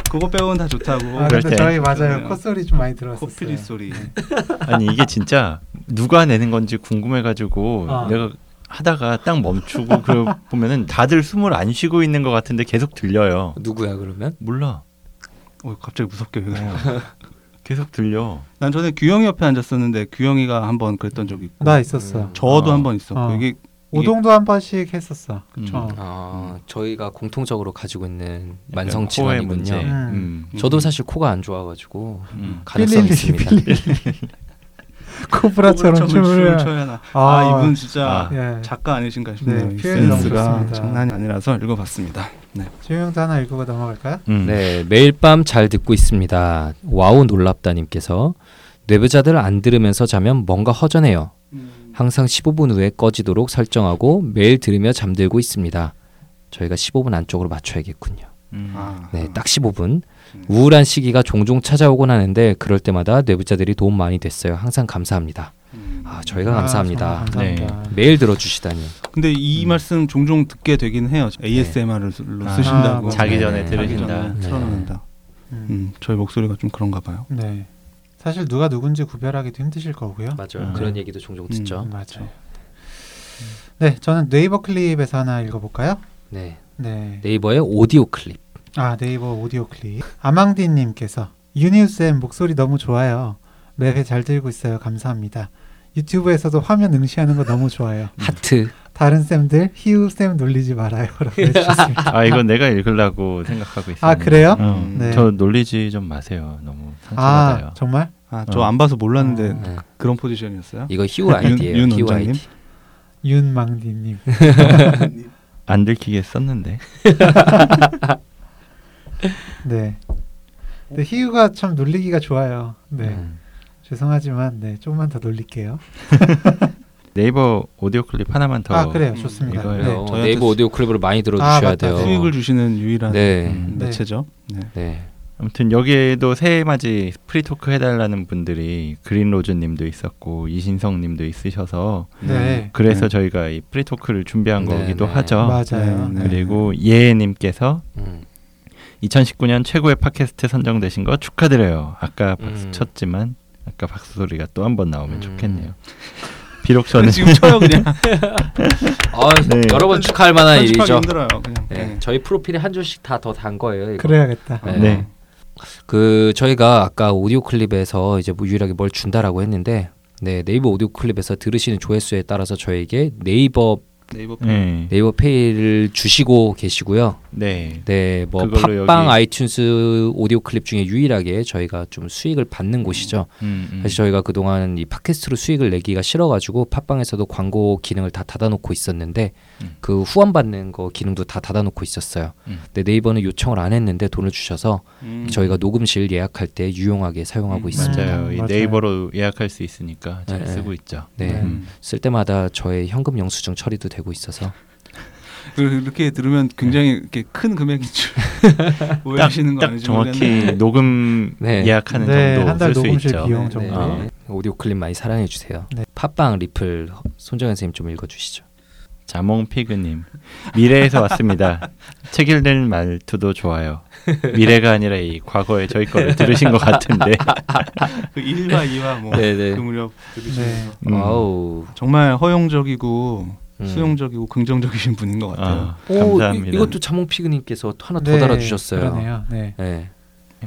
S3: 그거 빼곤 다 좋다고.
S1: 아, 근데
S2: 때.
S1: 저희 맞아요. 콧소리 좀 많이 들었었어요.
S3: 코피리 소리. [laughs]
S2: 아니 이게 진짜 누가 내는 건지 궁금해가지고
S1: 아.
S2: 내가 하다가 딱 멈추고 그 보면은 다들 숨을 안 쉬고 있는 것 같은데 계속 들려요.
S4: 누구야 그러면?
S2: 몰라.
S3: 어, 갑자기 무섭게 왜 그래?
S2: 어. 계속 들려.
S3: 난 전에 규영이 옆에 앉았었는데 규영이가 한 번 그랬던 적이 있고
S1: 나 있었어.
S4: 음.
S3: 저도
S2: 어.
S3: 한번 있었고
S1: 어.
S3: 이게
S1: 오동도 한 번씩 했었어.
S2: 그쵸.
S1: 어.
S4: 아 저희가 공통적으로 가지고 있는 만성 질환이군요.
S2: 문제.
S1: 음.
S2: 음.
S4: 저도 사실 코가 안 좋아가지고
S2: 음.
S4: 가능성이 있습니다. [laughs] [laughs]
S1: 코브라처럼
S3: 춤을
S1: 춤을
S3: 춰야 하나.
S1: 아,
S3: 아, 이분 진짜
S2: 아.
S1: 예.
S3: 작가 아니신가 싶네요.
S1: 네,
S3: 이
S1: 표현이 너무
S3: 센스가. 장난이 아니라서 읽어봤습니다. 네.
S1: 지명도 하나 읽고 넘어갈까요?
S2: 음.
S4: 네, 매일 밤 잘 듣고 있습니다. 와우 놀랍다님께서 뇌부자들 안 들으면서 자면 뭔가 허전해요. 항상 15분 후에 꺼지도록 설정하고 매일 들으며 잠들고 있습니다. 저희가 15분 안쪽으로 맞춰야겠군요.
S2: 음.
S3: 아,
S4: 네, 딱 15분. 우울한 시기가 종종 찾아오곤 하는데 그럴 때마다 뇌부자들이 도움 많이 됐어요. 항상 감사합니다.
S3: 음.
S4: 아, 저희가
S1: 아,
S4: 감사합니다.
S1: 감사합니다.
S4: 매일 들어주시다니.
S3: 근데 이
S2: 음.
S3: 말씀 종종 듣게 되긴 해요. ASMR로
S2: 아,
S3: 쓰신다고.
S2: 자기 전에
S4: 네.
S2: 들으신다.
S3: 전에
S4: 네.
S3: 틀어놓는다.
S1: 음.
S3: 음, 저희 목소리가 좀 그런가 봐요.
S1: 네. 사실 누가 누군지 구별하기도 힘드실 거고요.
S4: 맞아요.
S2: 음.
S4: 그런 얘기도 종종 듣죠.
S1: 음, 맞아요. 네, 저는 네이버 클립에서 하나 읽어볼까요?
S4: 네.
S1: 네.
S4: 네이버의 오디오 클립.
S1: 아 네이버 오디오 클립. 아망디님께서 유니우쌤 목소리 너무 좋아요. 매회 잘 듣고 있어요. 감사합니다. 유튜브에서도 화면 응시하는 거 너무 좋아요. [laughs]
S4: 하트.
S1: 다른 쌤들 희우 쌤 놀리지 말아요라고 [laughs] 해주셨습니다.
S2: 아 이건 내가 읽으려고 생각하고 있어요.
S1: 아 그래요?
S2: 어,
S1: 네.
S2: 저 놀리지 좀 마세요. 너무
S1: 아
S2: 상처받아요.
S1: 정말?
S3: 아, 저
S2: 어.
S3: 안 봐서 몰랐는데
S1: 어.
S4: 네.
S3: 그런 포지션이었어요.
S4: 이거 희우 아이디예요.
S3: 윤
S4: 희우
S3: 원장님?
S1: 윤망디님.
S2: 안 들키게 썼는데. [laughs] [laughs]
S1: 네. 근데 희우가 참 놀리기가 좋아요. 네.
S4: 음.
S1: 죄송하지만 네 조금만 더 놀릴게요. [laughs]
S2: 네이버 오디오 클립 하나만 더.
S1: 아 그래요.
S3: 음,
S1: 좋습니다.
S2: 이거요.
S1: 네.
S4: 네이버
S3: 수-
S4: 오디오 클립을 많이
S1: 아,
S4: 들어주셔야
S1: 맞다.
S4: 돼요.
S3: 수익을 주시는 유일한
S4: 네.
S2: 음.
S1: 네.
S3: 매체죠. 네.
S4: 네.
S2: 아무튼 여기에도 새해 맞이 free talk 해달라는 분들이 그린로즈님도 있었고 이신성님도 있으셔서
S1: 네.
S2: 그래서
S3: 네.
S2: 저희가 이 free talk를 준비한
S4: 네,
S2: 거기도
S4: 네.
S2: 하죠.
S1: 맞아요.
S3: 네, 네.
S2: 그리고 예님께서
S4: 음.
S2: 2019년 최고의 팟캐스트 선정되신 거 축하드려요. 아까 박수
S4: 음.
S2: 쳤지만 아까 박수 소리가 또 한 번 나오면
S4: 음.
S2: 좋겠네요. 비록 저는
S3: 지금 쳐요 그냥. [laughs]
S4: 아,
S2: 네.
S4: 여러 번 축하할 만한 일이죠.
S3: 힘들어요. 그냥.
S4: 네.
S3: 네.
S4: 저희 프로필에 한 줄씩 다 더 단 거예요. 이거.
S1: 그래야겠다.
S4: 네.
S2: 네.
S4: 그 저희가 아까 오디오 클립에서 이제 뭐 유일하게 뭘 준다라고 했는데 네, 네이버 오디오 클립에서 들으시는 조회수에 따라서 저에게 네이버
S3: 네이버
S2: 네.
S4: 네이버 페이를 주시고 계시고요.
S2: 네.
S4: 네, 뭐
S2: 그걸로
S4: 팟빵,
S2: 여기-
S4: 아이튠스 오디오 클립 중에 유일하게 저희가 좀 수익을 받는 곳이죠.
S2: 음, 음.
S4: 사실 저희가 그동안 이 팟캐스트로 수익을 내기가 싫어가지고 팟빵에서도 광고 기능을 다 닫아놓고 있었는데
S2: 음.
S4: 그 후원 받는 거 기능도 다 닫아놓고 있었어요.
S2: 음.
S4: 근데 네이버는 요청을 안 했는데 돈을 주셔서
S3: 음.
S4: 저희가 녹음실 예약할 때 유용하게 사용하고
S3: 음,
S4: 있습니다.
S2: 맞아요. 이
S1: 맞아요.
S2: 네이버로 예약할 수 있으니까 잘
S4: 네,
S2: 쓰고 있죠.
S4: 네,
S1: 네.
S2: 음.
S4: 쓸 때마다 저의 현금 영수증 처리도 되고 있어서
S3: 그- 이렇게 들으면 굉장히 이렇게 큰 금액인 줄 [laughs] 오해하시는
S2: 거딱
S3: 아닌지
S2: 정확히. 녹음 [laughs]
S4: 네.
S2: 예약하는
S1: 네,
S2: 정도
S1: 한달
S2: 쓸수
S1: 녹음실
S2: 있죠.
S1: 비용
S3: 네,
S1: 정도.
S4: 네,
S2: 어.
S4: 오디오 클립 많이 사랑해 주세요.
S1: 네.
S4: 팟빵 리플 손정현 선생님 좀 읽어 주시죠.
S2: 자몽피그님 미래에서 왔습니다. 책 읽는 말투도 좋아요. 미래가 아니라 이 과거에 저희 거를 들으신 것 같은데
S3: 그 1화 2화 뭐
S4: 네네.
S3: 그 무렵 들으시면서
S1: 네.
S2: 음.
S4: 아우
S3: 정말 허용적이고
S4: 음.
S3: 수용적이고 긍정적이신 분인 것 같아요.
S2: 아,
S4: 오,
S2: 감사합니다.
S4: 이, 이것도 자몽 피그님께서 또 하나 더
S1: 네,
S4: 달아주셨어요.
S1: 그러네요. 네.
S4: 네.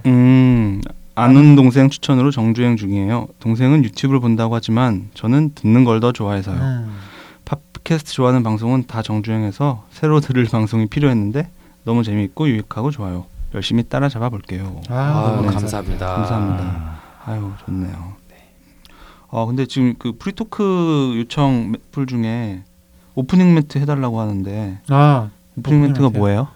S3: 음 아는 동생 추천으로 정주행 중이에요. 동생은 유튜브를 본다고 하지만 저는 듣는 걸 더 좋아해서요.
S1: 음.
S3: 팟캐스트 좋아하는 방송은 다 정주행해서 새로 들을 [laughs] 방송이 필요했는데 너무 재미있고 유익하고 좋아요. 열심히 따라잡아 볼게요.
S1: 아, 네.
S4: 감사합니다.
S3: 감사합니다. 아유 좋네요. 어 근데 지금 그 free talk 요청 풀 중에 오프닝 멘트 해달라고 하는데
S1: 아
S3: 오프닝 멘트가? 뭐예요?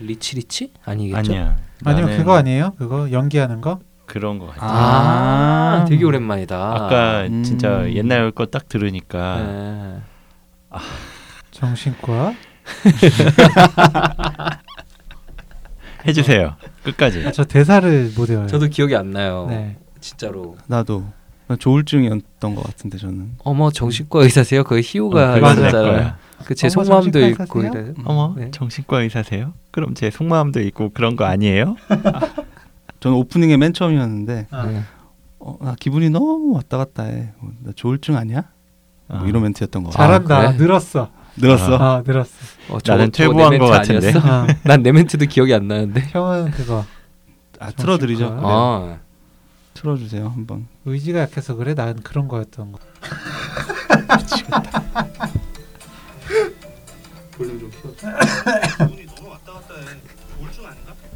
S4: rich rich 아니겠죠?
S2: 아니야.
S1: 아니면 그거 아니에요? 그거 연기하는 거?
S2: 그런 거 같아.
S4: 아,
S1: 아.
S4: 되게 오랜만이다.
S2: 아까
S3: 음.
S2: 진짜 옛날 거 딱 들으니까
S4: 네.
S1: 정신과? [laughs]
S2: 해주세요. 끝까지.
S1: 아, 저 대사를 못 외워요.
S4: 저도 기억이 안 나요.
S1: 네.
S4: 진짜로.
S3: 나도 조울증이었던 것 같은데 저는.
S4: 어머 정신과 의사세요? 거의
S2: 어,
S4: 하잖아요.
S2: 거야.
S4: 그제 속마음도? 이래.
S2: 어머
S4: 네.
S2: 정신과 의사세요? 그럼 제 속마음도 있고 그런 거 아니에요? [laughs]
S3: 저는 오프닝에 맨 처음이었는데
S1: 아,
S4: 네.
S3: 어, 나 기분이 너무 왔다 갔다 해. 어, 나 조울증 아니야? 뭐
S2: 어.
S3: 이런 멘트였던 거. 같아요.
S1: 잘한다.
S4: 아, 그래?
S1: 늘었어.
S3: 늘었어.
S1: 아, 늘었어.
S4: 어,
S2: 나는 퇴보한
S4: 멘트
S2: 같은데.
S4: 아, [laughs] 난내 멘트도 기억이 안 나는데.
S1: 형은 그거
S3: 아, 틀어드리죠.
S1: 정신과.
S3: 네.
S4: 아,
S3: 틀어주세요 한번.
S1: 의지가 약해서 그래. 난 그런 거였던 거.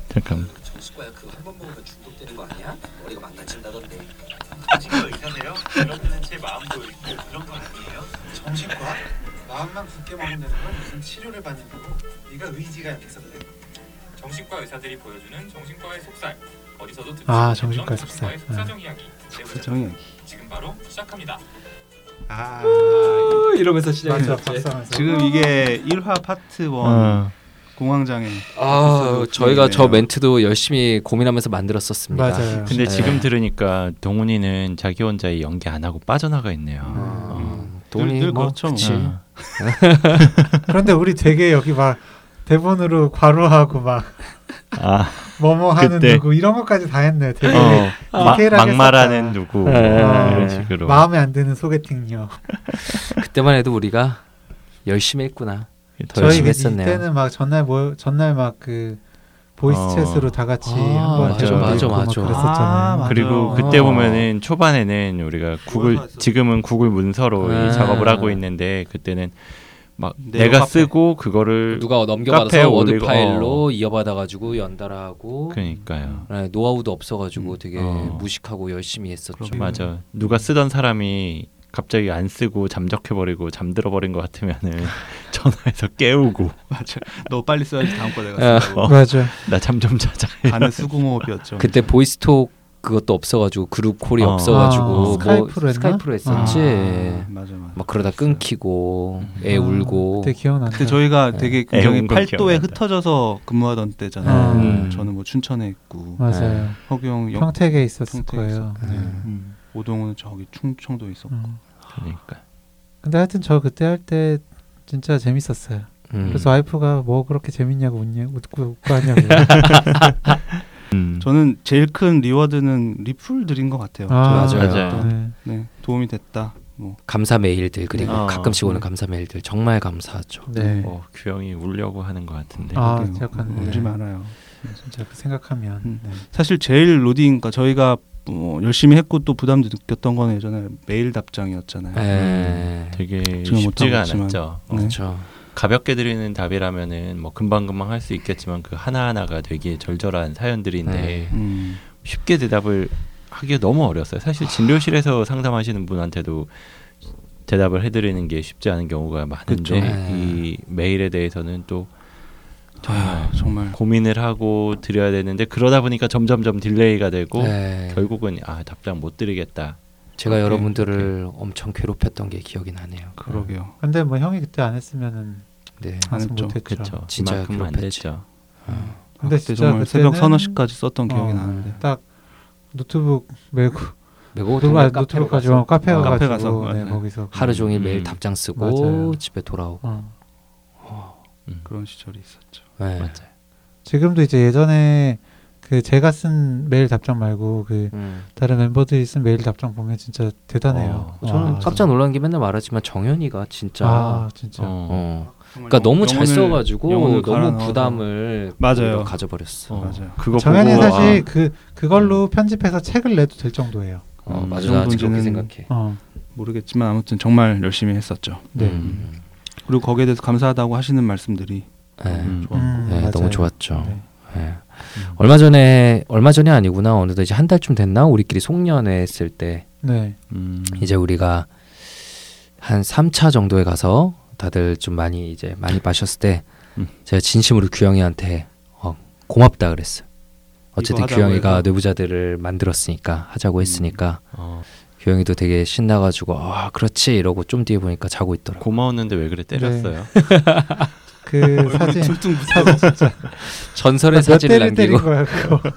S2: 잠깐.
S4: 정신과야 그거 한 번 먹으면 중독되는 거 아니야? 머리가 망가진다던데.
S5: 의사세요? 그럴 때는 제 마음도 있고
S1: 정신과? 마음만 굳게 먹는다는 건 무슨 치료를 받는 거고 네가 의지가 약해서 그래.
S6: 정신과 의사들이 보여주는 정신과의 속살 어디서도 듣지
S1: 아,
S6: 못했던
S1: 정신과의
S6: 정신과의
S1: 속살.
S6: 속사정 이야기
S3: 부정이.
S6: 지금 바로 시작합니다.
S3: 아.
S4: 이러면서
S1: 맞아.
S4: 시작했지.
S1: 박사면서.
S3: 지금 이게 1화 파트 1
S2: 어.
S3: 공황장애.
S4: 아, 저희가 저. 멘트도 열심히 고민하면서 만들었었습니다.
S1: 맞아요.
S2: 근데
S4: 네.
S2: 지금 들으니까 동훈이는 자기 혼자 이 연기 안 하고 빠져나가 있네요.
S4: 어, 돈이
S3: 늘, 늘
S4: 뭐
S3: 그렇죠, 뭐.
S4: 그치.
S2: 어. [laughs]
S1: 그런데 우리 되게 여기 막 대본으로 괄호하고 막
S2: 아,
S1: 뭐뭐 하는
S2: 그때.
S1: 누구 이런 것까지 다 했네. 되게
S2: 어, 마,
S1: 디테일하게
S2: 막말하는. 누구
S4: 네.
S2: 이런 식으로.
S1: 마음에 안 드는 소개팅녀. [laughs]
S4: 그때만 해도 우리가 열심히 했구나. 더 열심히
S1: 그
S4: 했었네요.
S1: 이때는 막 전날 뭐 전날 막 그 voice
S2: 어.
S1: chat으로 다 같이
S4: 아,
S1: 한번
S2: 맞아, 맞아,
S1: 막
S4: 맞아.
S1: 그랬었잖아요.
S3: 아, 맞아.
S2: 그리고
S3: 어.
S2: 그때 보면은 초반에는 우리가 구글. 지금은 구글 문서로
S4: 네.
S2: 이 작업을 하고 있는데 그때는 막
S3: 네오
S2: 내가
S3: 카페.
S2: 쓰고 그거를
S4: 누가
S2: 카페에
S4: 넘겨받아서 워드
S2: 올리고,
S4: 파일로
S2: 어.
S4: 이어받아가지고 연달아하고
S2: 그러니까요.
S4: 네, 노하우도 없어가지고
S3: 음.
S4: 되게
S2: 어.
S4: 무식하고 열심히 했었죠.
S3: 그러게요.
S2: 맞아. 누가 쓰던 사람이 갑자기 안 쓰고 잠적해 버리고 잠들어 버린 것 같으면은 [laughs] 전화해서 깨우고
S3: 맞아. 너 빨리 써야지 다음 거
S4: 아.
S3: 내가 쓰고.
S1: 맞아.
S2: 나 잠 좀 자자.
S3: 반은 수공호흡이었죠.
S4: 그때 보이스톡 그것도 없어가지고 그룹 콜이
S2: 어.
S4: 없어가지고
S1: 아,
S4: 뭐
S1: 스카이프로 했나?
S4: 스카이프로 했었지.
S3: 아, 맞아 맞아.
S4: 막 그러다 끊기고 애
S1: 아,
S4: 울고
S1: 그때 기억난다.
S3: 그때 저희가
S4: 네.
S3: 되게 굉장히
S2: 건
S3: 팔도에. 흩어져서 근무하던 때잖아요.
S2: 음.
S3: 저는 뭐 춘천에 있고
S1: 맞아요.
S3: 영,
S1: 평택에 있었을
S3: 평택에
S1: 거예요.
S3: 있었고.
S1: 네.
S3: 음. 동훈은 저기 충청도 있었고.
S1: 음.
S2: 그러니까.
S1: 근데 하여튼 저 그때 할 때 진짜 재밌었어요.
S4: 음.
S1: 그래서 와이프가 뭐 그렇게 재밌냐고 웃냐 웃고 웃고 하냐고. [laughs]
S2: 음.
S3: 저는 제일 큰 reward는 리플들인 것 같아요.
S1: 아,
S3: 저-
S4: 맞아요.
S2: 맞아요.
S1: 네.
S3: 네, 도움이 됐다. 뭐
S4: 감사 메일들 그리고
S2: 어.
S4: 가끔씩 오는
S3: 네.
S4: 감사 메일들 정말 감사하죠.
S1: 네.
S2: 어, 규영이 울려고 하는 것 같은데.
S1: 아,
S3: 그러게요.
S1: 약간 네.
S3: 울지 말아요.
S1: 진짜 그 생각하면
S3: 음.
S1: 네.
S3: 사실 제일 로딩, 그러니까 저희가 뭐 열심히 했고 또 부담도 느꼈던 거는 예전에 메일 답장이었잖아요.
S4: 에.
S2: 되게
S3: 지금
S2: 쉽지가 않았죠. 어,
S3: 네.
S4: 그렇죠.
S2: 가볍게 드리는 답이라면은 뭐 금방금방 할 수 있겠지만 그 하나하나가 되게 절절한 사연들인데
S4: 네.
S3: 음,
S2: 쉽게 대답을 하기가 너무 어려웠어요. 사실 진료실에서 상담하시는 분한테도 대답을 해드리는 게 쉽지 않은 경우가 많은데
S3: 그쵸.
S4: 네.
S2: 이 메일에 대해서는 또 정말
S3: 아, 정말
S2: 고민을 하고 드려야 되는데 그러다 보니까 점점점 delay가 되고
S4: 네.
S2: 결국은 아 답장 못 드리겠다.
S4: 제가
S3: 오케이,
S4: 여러분들을 엄청 괴롭혔던 게 기억이 나네요.
S3: 그러게요.
S1: 근데 뭐 형이 그때 안 했으면은
S4: 네.
S3: 안 했죠.
S2: 그렇죠.
S4: 진짜 괴롭혔지.
S2: 됐죠.
S4: 어.
S1: 근데
S3: 그때
S1: 진짜
S3: 정말 새벽 서너 시까지 썼던 기억이
S1: 어,
S3: 나는데.
S1: 딱 노트북 메고
S4: 메고
S1: 노트북, 아, 노트북 가지고 카페
S3: 어, 카페
S1: 가가지고
S3: 가서,
S1: 네,
S3: 맞아요.
S1: 거기서
S4: 하루 종일
S2: 음.
S4: 매일 답장 쓰고
S1: 맞아요.
S4: 집에 돌아오고.
S1: 어.
S2: 음.
S3: 그런 시절이 있었죠.
S4: 네.
S2: 맞아요.
S1: 지금도 이제 예전에 그 제가 쓴 메일 답장 말고 그
S4: 음.
S1: 다른 멤버들이 쓴 메일 답장 보면 진짜 대단해요.
S2: 어,
S4: 저는
S1: 와,
S4: 깜짝 놀란 게 맨날 말하지만 정현이가 진짜
S1: 아 진짜.
S2: 어.
S4: 어.
S3: 정말
S4: 그러니까 너무 잘
S3: 영혼을-
S4: 써가지고
S3: 영혼을
S4: 너무
S3: 갈아넣어서.
S4: 부담을
S3: 맞아요.
S4: 가져버렸어.
S2: 어.
S3: 맞아요.
S2: 그거
S1: 정현이
S2: 보고
S1: 사실
S2: 아,
S1: 그 그걸로 편집해서 책을 내도 될 정도예요.
S4: 어,
S2: 음,
S4: 맞아, 나 아직 그렇게 생각해.
S1: 어.
S3: 모르겠지만 아무튼 정말 열심히 했었죠.
S1: 네.
S2: 음.
S3: 그리고 거기에 대해서 감사하다고 하시는 말씀들이
S4: 네.
S2: 음.
S3: 좋았고.
S1: 음,
S4: 네,
S1: 맞아요.
S4: 너무 좋았죠.
S1: 네.
S4: 네. 얼마 전에 얼마 전이 아니구나 어느덧 이제 한 달쯤 됐나 우리끼리 송년회 했을 때
S1: 네.
S2: 음.
S4: 이제 우리가 한 3차 정도에 가서 다들 좀 많이 이제 많이 마셨을 때
S2: 음.
S4: 제가 진심으로 규영이한테 어, 고맙다 그랬어요. 어쨌든 규영이가. 뇌부자들을 만들었으니까 하자고 했으니까
S2: 어,
S4: 규영이도 되게 신나가지고 아 그렇지 이러고 좀 뒤에 보니까 자고 있더라고.
S2: 고마웠는데 왜 그래 때렸어요? [laughs]
S1: 그 사진 사진 진짜
S4: 전설의
S1: 몇
S4: 사진을 남기고
S1: 거야 그거. [laughs]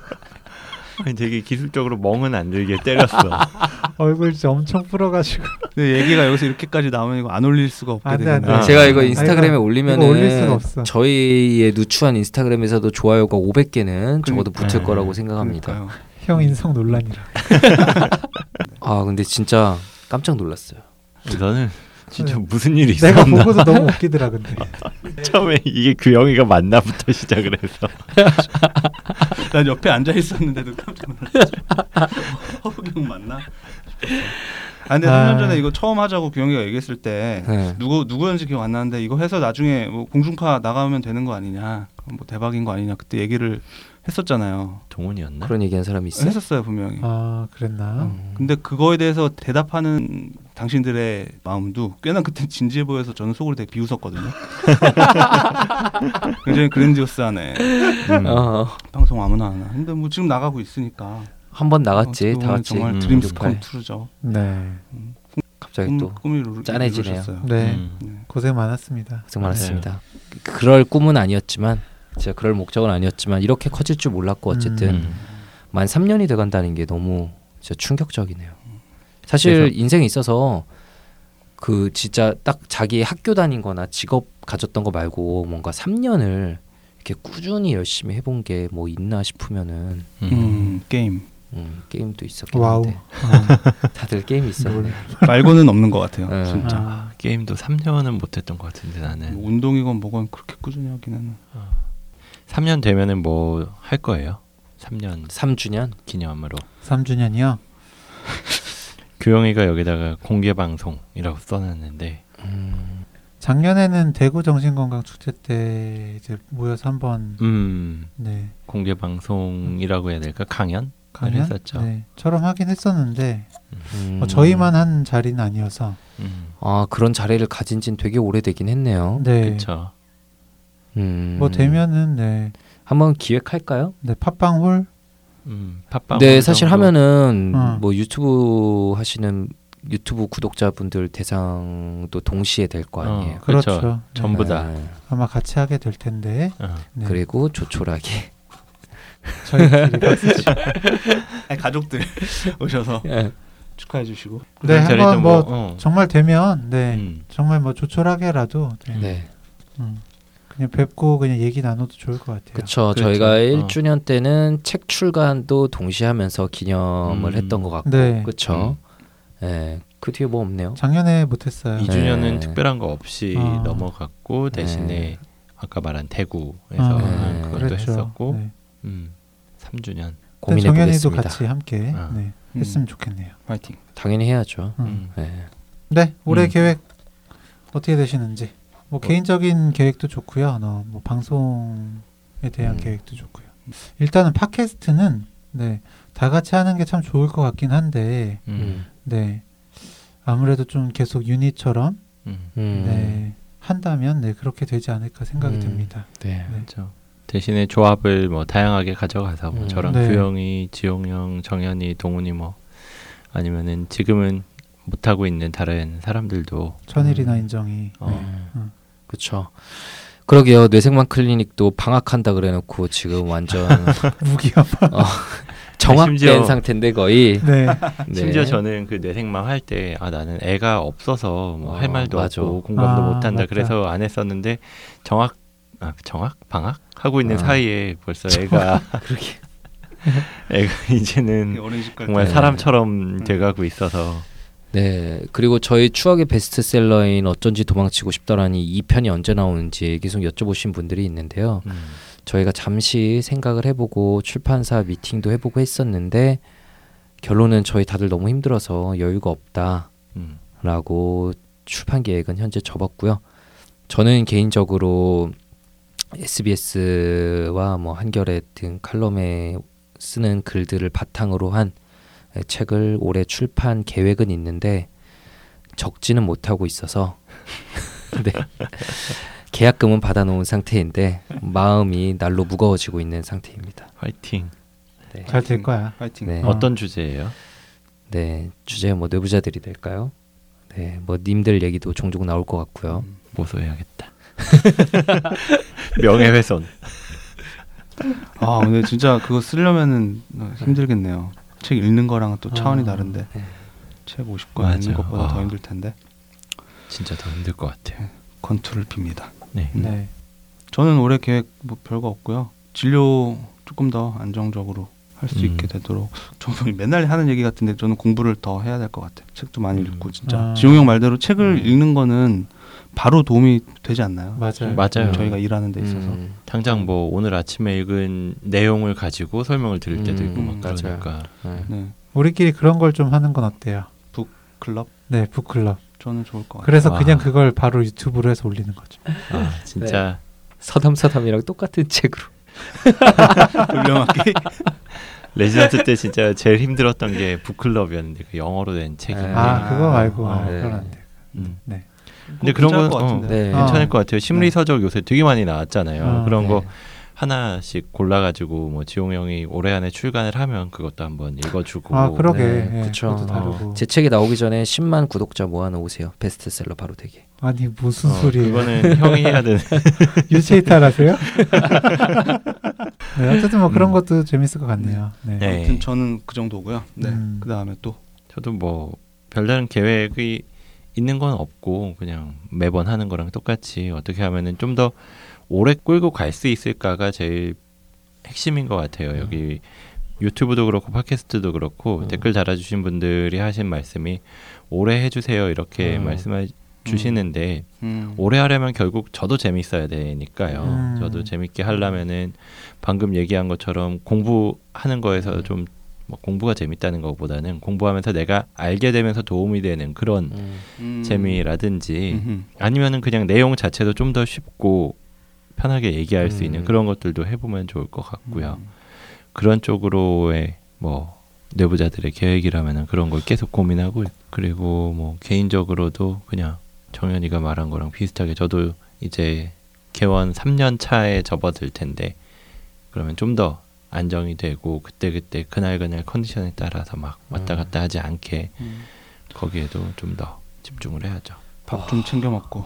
S2: 아니, 되게 기술적으로 멍은 안 들게 때렸어. [laughs]
S1: 얼굴 진짜 엄청 풀어가지고.
S3: 근데 얘기가 여기서 이렇게까지 나오면 이거 안 올릴 수가 없게.
S2: 아.
S4: 제가 이거
S1: 아,
S4: 인스타그램에 올리면은
S1: 이거 올릴 수가 없어.
S4: 저희의 누추한 인스타그램에서도 좋아요가 500개는 적어도
S3: 그러니까.
S4: 붙을
S2: 네.
S4: 거라고 생각합니다.
S3: 그러니까요.
S1: 형 인성 논란이라. [laughs]
S4: 아 근데 진짜 깜짝 놀랐어요.
S2: 저는 진짜
S1: 네.
S2: 무슨 일이
S1: 내가
S2: 있었나
S1: 보고도 너무 웃기더라 근데. [laughs]
S2: 처음에 이게 규영이가 맞나부터 [laughs] 시작을 해서 [laughs]
S3: 난 옆에 앉아 있었는데도 깜짝 놀랐어. 허브경 맞나? 아 근데
S1: 아.
S3: 3년 전에 이거 처음 하자고 규영이가 얘기했을 때
S4: 네.
S3: 누구 누구였는지 기억 안 나는데 이거 해서 나중에 뭐 공중파 나가면 되는 거 아니냐, 뭐 대박인 거 아니냐 그때 얘기를 했었잖아요.
S2: 동훈이었나?
S4: 그런 얘기한 사람이 있어요?
S3: 했었어요 분명히.
S1: 아 그랬나?
S4: 음.
S3: 근데 그거에 대해서 대답하는 당신들의 마음도 꽤나 그때 진지해 보여서 저는 속으로 되게 비웃었거든요. [laughs] 굉장히 grandiose하네.
S2: 음.
S4: 어,
S3: 방송 아무나 하나. 근데 뭐 지금 나가고 있으니까.
S4: 한 번 나갔지
S3: 어떻게
S4: 다 같이
S3: 정말
S2: 음.
S3: dreams
S4: 68.
S3: come true죠.
S1: 네.
S4: 갑자기
S3: 꿈,
S4: 또
S3: 꿈이
S4: 짠해지네요.
S1: 네.
S2: 음.
S3: 네.
S1: 고생 많았습니다.
S4: 고생 많았습니다. 그럴 꿈은 아니었지만 제가 그럴 목적은 아니었지만 이렇게 커질 줄 몰랐고 어쨌든
S2: 음.
S4: 만 3년이 돼 간다는 게 너무 진짜 충격적이네요. 사실
S2: 그래서-
S4: 인생에 있어서 그 진짜 딱 자기 학교 다닌 거나 직업 가졌던 거 말고 뭔가 3년을 이렇게 꾸준히 열심히 해본 게 뭐 있나 싶으면은
S2: 음.
S3: 음, 게임
S4: 음, 게임도 있었긴
S1: 와우.
S4: 한데
S1: 어. [laughs]
S4: 다들 게임이 있었네.
S3: 말고는 없는 것 같아요.
S4: 네.
S3: 진짜.
S1: 아,
S2: 게임도 3년은 못했던 것 같은데 나는
S3: 뭐 운동이건 뭐건 그렇게 꾸준히 하기는
S2: 3년 되면은 뭐 할 거예요? 3년
S4: 3주년?
S2: 기념으로
S1: 3주년이요. [laughs]
S2: 규영이가 여기다가 공개 방송이라고 써놨는데
S4: 음,
S1: 작년에는 대구 정신건강축제 때 이제 모여서 한번
S2: 음
S1: 네
S2: 공개 방송이라고 해야 될까 강연
S1: 강연
S2: 했었죠.
S1: 네, 처럼 하긴 했었는데
S4: 음.
S1: 뭐 저희만 한 자리는 아니어서
S4: 음아 그런 자리를 가진 지는 되게 오래되긴 했네요.
S1: 네.
S2: 그렇죠.
S4: 음.
S1: 뭐 되면은 네,
S4: 한번 기획할까요?
S1: 네 팟빵홀
S2: 음
S4: 네, 사실
S2: 정도.
S4: 하면은
S1: 어.
S4: 뭐 유튜브 하시는 유튜브 구독자분들 대상도 동시에 될 거 아니에요.
S2: 어, 그렇죠.
S1: 그렇죠. 네.
S2: 전부 다.
S4: 네.
S1: 아마 같이 하게 될 텐데
S2: 어.
S1: 네.
S4: 그리고 조촐하게. [laughs]
S1: 저희끼리 [laughs]
S3: 아니, 가족들 [laughs] 오셔서 축하해 주시고
S1: 네 한번 뭐
S2: 어.
S1: 정말 되면 네
S2: 음.
S1: 정말 뭐 조촐하게라도 네.
S4: 네.
S1: 음, 그냥 뵙고 그냥 얘기 나눠도 좋을 것 같아요.
S4: 그렇죠.
S2: 그렇죠.
S4: 저희가
S2: 어.
S4: 1주년 때는 책 출간도 동시에 하면서 기념을
S2: 음.
S4: 했던 것 같고.
S1: 네.
S4: 그렇죠. 예. 그 뒤에 뭐 없네요.
S1: 작년에 못했어요.
S2: 2주년은
S4: 네.
S2: 특별한 거 없이
S1: 어.
S2: 넘어갔고 대신에
S4: 네.
S2: 아까 말한 대구에서
S1: 어,
S4: 네.
S2: 그것도
S1: 그랬죠.
S2: 했었고
S1: 네.
S2: 음 3주년
S4: 고민해 보겠습니다.
S1: 같이 함께
S2: 어.
S1: 네,
S3: 음.
S1: 했으면 좋겠네요.
S3: 파이팅.
S4: 당연히 해야죠.
S1: 음.
S2: 음.
S4: 네.
S1: 네, 올해
S2: 음.
S1: 계획 어떻게 되시는지. 뭐 개인적인 계획도 좋고요. 너, 뭐 방송에 대한
S4: 음.
S1: 계획도 좋고요. 일단은 팟캐스트는 네, 다 같이 하는 게 참 좋을 것 같긴 한데,
S2: 음.
S4: 음.
S1: 네, 아무래도 좀 계속 유닛처럼
S2: 음.
S4: 음.
S1: 네, 한다면 네 그렇게 되지 않을까 생각이
S4: 음.
S1: 듭니다.
S4: 네.
S2: 그렇죠. 대신에 조합을 뭐 다양하게 가져가서 뭐
S4: 음.
S2: 저랑
S1: 네.
S2: 규영이, 지용 형, 정현이, 동훈이 뭐 아니면은 지금은 못 하고 있는 다른 사람들도
S1: 천일이나 인정이
S2: 어.
S1: 네.
S4: 음. 그렇죠. 그러게요. 뇌생만 클리닉도 방학한다 그래놓고 지금 완전 [laughs]
S1: 무기업.
S4: 정확된
S2: 심지어-
S4: 상태인데 거의.
S1: 네,
S4: 네.
S2: 심지어 저는 그 뇌생망 할때 아 나는 애가 없어서 뭐할
S4: 어,
S2: 말도
S4: 맞아.
S2: 없고 공감도
S1: 아,
S2: 못 한다
S1: 맞다.
S2: 그래서 안 했었는데 정확 아 정확 방학 하고 있는
S4: 아.
S2: 사이에 벌써 애가 [laughs] [laughs] 애가 이제는 정말
S3: 때.
S2: 사람처럼 돼가고 있어서
S4: 네. 그리고 저희 추억의 베스트셀러인 어쩐지 도망치고 싶더라니 이 편이 언제 나오는지 계속 여쭤보신 분들이 있는데요.
S2: 음.
S4: 저희가 잠시 생각을 해보고 출판사 미팅도 해보고 했었는데 결론은 저희 다들 너무 힘들어서 여유가 없다라고
S2: 음.
S4: 출판 계획은 현재 접었고요. 저는 개인적으로 SBS와 뭐 한겨레 등 칼럼에 쓰는 글들을 바탕으로 한 책을 올해 출판 계획은 있는데 적지는 못하고 있어서 [laughs] 네. 계약금은 받아놓은 상태인데 마음이 날로 무거워지고 있는 상태입니다.
S2: 화이팅.
S4: 네,
S1: 잘될 거야.
S3: 파이팅.
S4: 네.
S2: 어떤 주제예요?
S4: 네 주제 뭐 내부자들이 될까요? 네, 뭐 님들 얘기도 종종 나올 것 같고요.
S3: 음.
S2: 모소해야겠다. [laughs] 명예훼손.
S3: 아 근데 진짜 그거 쓰려면은 어, 힘들겠네요. 책 읽는 거랑은 또 차원이
S4: 아,
S3: 다른데
S4: 네.
S3: 책 50권
S2: 맞아요.
S3: 읽는 것보다
S2: 와.
S3: 더 힘들 텐데
S2: 진짜 더 힘들 것 같아요.
S3: 건투를 빕니다.
S2: 네.
S3: 음.
S1: 네.
S3: 저는 올해 계획 뭐 별거 없고요. 진료 조금 더 안정적으로 할수
S2: 음.
S3: 있게 되도록 저는 맨날 하는 얘기 같은데 저는 공부를 더 해야 될 것 같아요. 책도 많이
S2: 음.
S3: 읽고 진짜
S1: 아.
S3: 지용 형 말대로 책을
S2: 음.
S3: 읽는 거는 바로 도움이 되지 않나요?
S1: 맞아요.
S2: 맞아요.
S3: 저희가 일하는 데 있어서
S4: 음,
S2: 당장 뭐 오늘 아침에 읽은 내용을 가지고 설명을 드릴 때도
S4: 음,
S2: 있고 막
S3: 맞아요.
S2: 그러니까
S4: 네.
S3: 네
S1: 우리끼리 그런 걸 좀 하는 건 어때요?
S3: 클럽
S1: 네, 북클럽.
S3: 저는 좋을 것 같아요.
S1: 그래서
S2: 와.
S1: 그냥 그걸 바로 유튜브로 해서 올리는 거죠.
S2: 아 진짜
S4: 서담 서담이랑 똑같은 책으로. [laughs]
S3: 돌려막기 [laughs]
S2: 레지던트 때 진짜 제일 힘들었던 게 book club이었는데 그 영어로 된 책이.
S4: 네.
S1: 아, 그거 말고
S2: 아,
S1: 아,
S4: 네.
S1: 그건 안 돼.
S2: 음.
S1: 네.
S2: 근데 그런 건,
S3: 것 같은데.
S4: 네.
S1: 아.
S2: 괜찮을 것 같아요. 심리 서적 요새 되게 많이 나왔잖아요.
S1: 아,
S2: 그런 거
S4: 네.
S2: 하나씩 골라가지고 뭐 지용 형이 올해 안에 출간을 하면 그것도 한번 읽어주고.
S1: 아, 그러게.
S4: 네,
S1: 예,
S4: 그쵸.
S1: 다르고.
S4: 제 책이 나오기 전에 10만 구독자 모아놓으세요. 베스트셀러 바로 되게.
S1: 아니 무슨
S2: 어,
S1: 소리예요?
S2: 그거는 형이 해야 되는. [laughs]
S1: 유체이탈하세요? 네, 어쨌든 뭐 그런
S2: 음.
S1: 것도 재밌을 것 같네요. 네.
S2: 네.
S3: 아무튼 저는 그 정도고요. 네.
S1: 음.
S3: 그 다음에 또
S2: 저도 뭐 별다른 계획이 있는 건 없고 그냥 매번 하는 거랑 똑같이 어떻게 하면은 좀 더 오래 끌고 갈 수 있을까가 제일 핵심인 것 같아요. 여기 유튜브도 그렇고 팟캐스트도 그렇고
S4: 음.
S2: 댓글 달아주신 분들이 하신 말씀이 오래 해주세요 이렇게
S4: 음.
S2: 말씀해 주시는데
S3: 음.
S2: 오래 하려면 결국 저도 재밌어야 되니까요.
S1: 음.
S2: 저도 재밌게 하려면은 방금 얘기한 것처럼 공부하는 거에서 좀 뭐 공부가 재밌다는 것보다는 공부하면서 내가 알게 되면서 도움이 되는 그런
S4: 음.
S3: 음.
S2: 재미라든지. 아니면은 그냥 내용 자체도 좀 더 쉽고 편하게 얘기할 수
S4: 음.
S2: 있는 그런 것들도 해보면 좋을 것 같고요.
S3: 음.
S2: 그런 쪽으로의 뭐 내부자들의 계획이라면은 그런 걸 계속 고민하고 있- 그리고 뭐 개인적으로도 그냥 정현이가 말한 거랑 비슷하게 저도 이제 개원 3년 차에 접어들 텐데 그러면 좀 더 안정이 되고 그때 그때 그날 그날 컨디션에 따라서 막 왔다
S4: 음.
S2: 갔다 하지 않게
S3: 음.
S2: 거기에도 좀 더 집중을 해야죠.
S3: 밥 좀 챙겨 먹고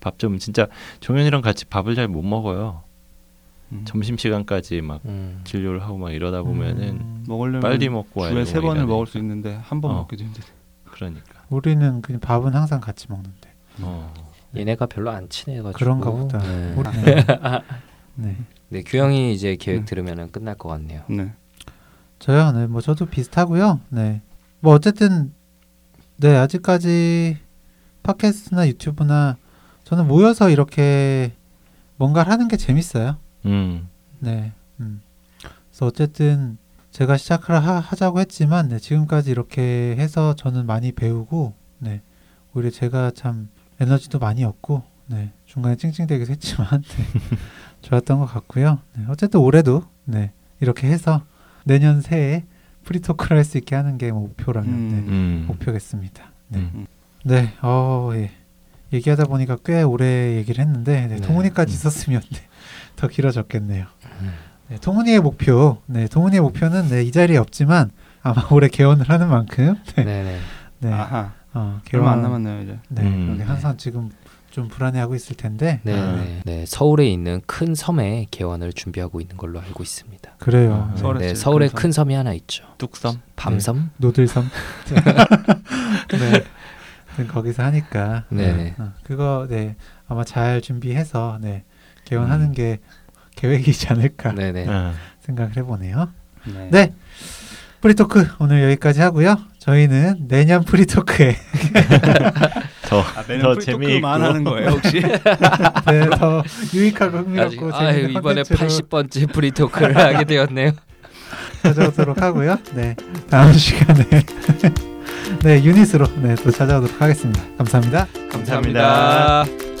S2: 밥 좀 진짜 정현이랑 같이 밥을 잘 못 먹어요.
S3: 음.
S2: 점심 시간까지 막
S4: 음.
S2: 진료를 하고 막 이러다 보면은
S1: 음,
S3: 먹으려면
S2: 빨리 먹고 와야
S3: 주에
S2: 세막
S3: 번을. 먹을 수 있는데 한번
S2: 어.
S3: 먹기도 힘드네.
S2: 그러니까.
S1: 우리는 그냥 밥은 항상 같이 먹는데.
S2: 어.
S4: 얘네가 별로 안 친해가지고.
S1: 그런가 보다.
S4: 네.
S1: 우리- [laughs] 네. 네.
S4: 네, 규영이 이제 계획
S3: 음.
S4: 들으면 끝날 것 같네요.
S3: 네.
S1: 저요, 네, 뭐 저도 비슷하고요. 네, 뭐 어쨌든 네 아직까지 팟캐스트나 유튜브나 저는 모여서 이렇게 뭔가를 하는 게 재밌어요.
S2: 음.
S1: 네, 음. 그래서 어쨌든 제가 시작을 하, 하자고 했지만 네, 지금까지 이렇게 해서 저는 많이 배우고 네, 오히려 제가 참 에너지도 많이 얻고 네, 중간에 찡찡대기도 했지만 네, [laughs] 좋았던 것 같고요. 네, 어쨌든 올해도 네, 이렇게 해서 내년 새해 free talk를 할 수 있게 하는 게 목표라면 네,
S3: 음.
S2: 음.
S1: 목표겠습니다. 네,
S2: 음.
S1: 네, 어, 예. 얘기하다 보니까 꽤 오래 얘기를 했는데 네,
S4: 네.
S1: 동훈이까지
S2: 음.
S1: 있었으면 네, 더 길어졌겠네요. 네, 동훈이의 목표, 네, 동훈이의 목표는 네, 이 자리에 없지만 아마 올해 개원을 하는 만큼 네,
S4: 네네.
S1: 네,
S3: 아하.
S1: 어,
S3: 얼마 안 남았네요 이제.
S1: 네,
S2: 음.
S1: 여기 항상 지금 좀 불안해하고 있을 텐데
S4: 네,
S2: 아.
S4: 네. 네, 서울에 있는 큰 섬에 개원을 준비하고 있는 걸로 알고 있습니다.
S1: 그래요.
S2: 아,
S1: 네,
S3: 서울에
S4: 네, 서울에
S3: 큰 섬.
S4: 큰 섬 이 하나 있죠.
S2: 뚝섬.
S4: 밤섬?
S1: 노들섬. [laughs] 네. 네, 거기서 하니까
S4: 네네.
S1: 어, 그거 네 아마 잘 준비해서 네 개원하는
S2: 음.
S1: 게 계획이지 않을까
S4: 네네.
S2: 아,
S1: 생각을 해보네요.
S3: 네.
S1: 네. free talk 오늘 여기까지 하고요. 저희는 내년 free talk에 [laughs]
S2: 더,
S3: 아, 매년
S2: 더 재미있고
S3: 하는 거예요 혹시? [laughs]
S1: 네, 더 유익하고 흥미롭고
S4: 아유,
S1: 재밌는
S4: 이번에
S1: 콘텐츠로
S4: 80번째 프리토크를 [laughs] 하게 되었네요.
S1: 찾아오도록 하고요. 네, 다음 [laughs] 시간에 네 유닛으로 네, 또 찾아오도록 하겠습니다. 감사합니다.
S2: 감사합니다.
S4: 감사합니다.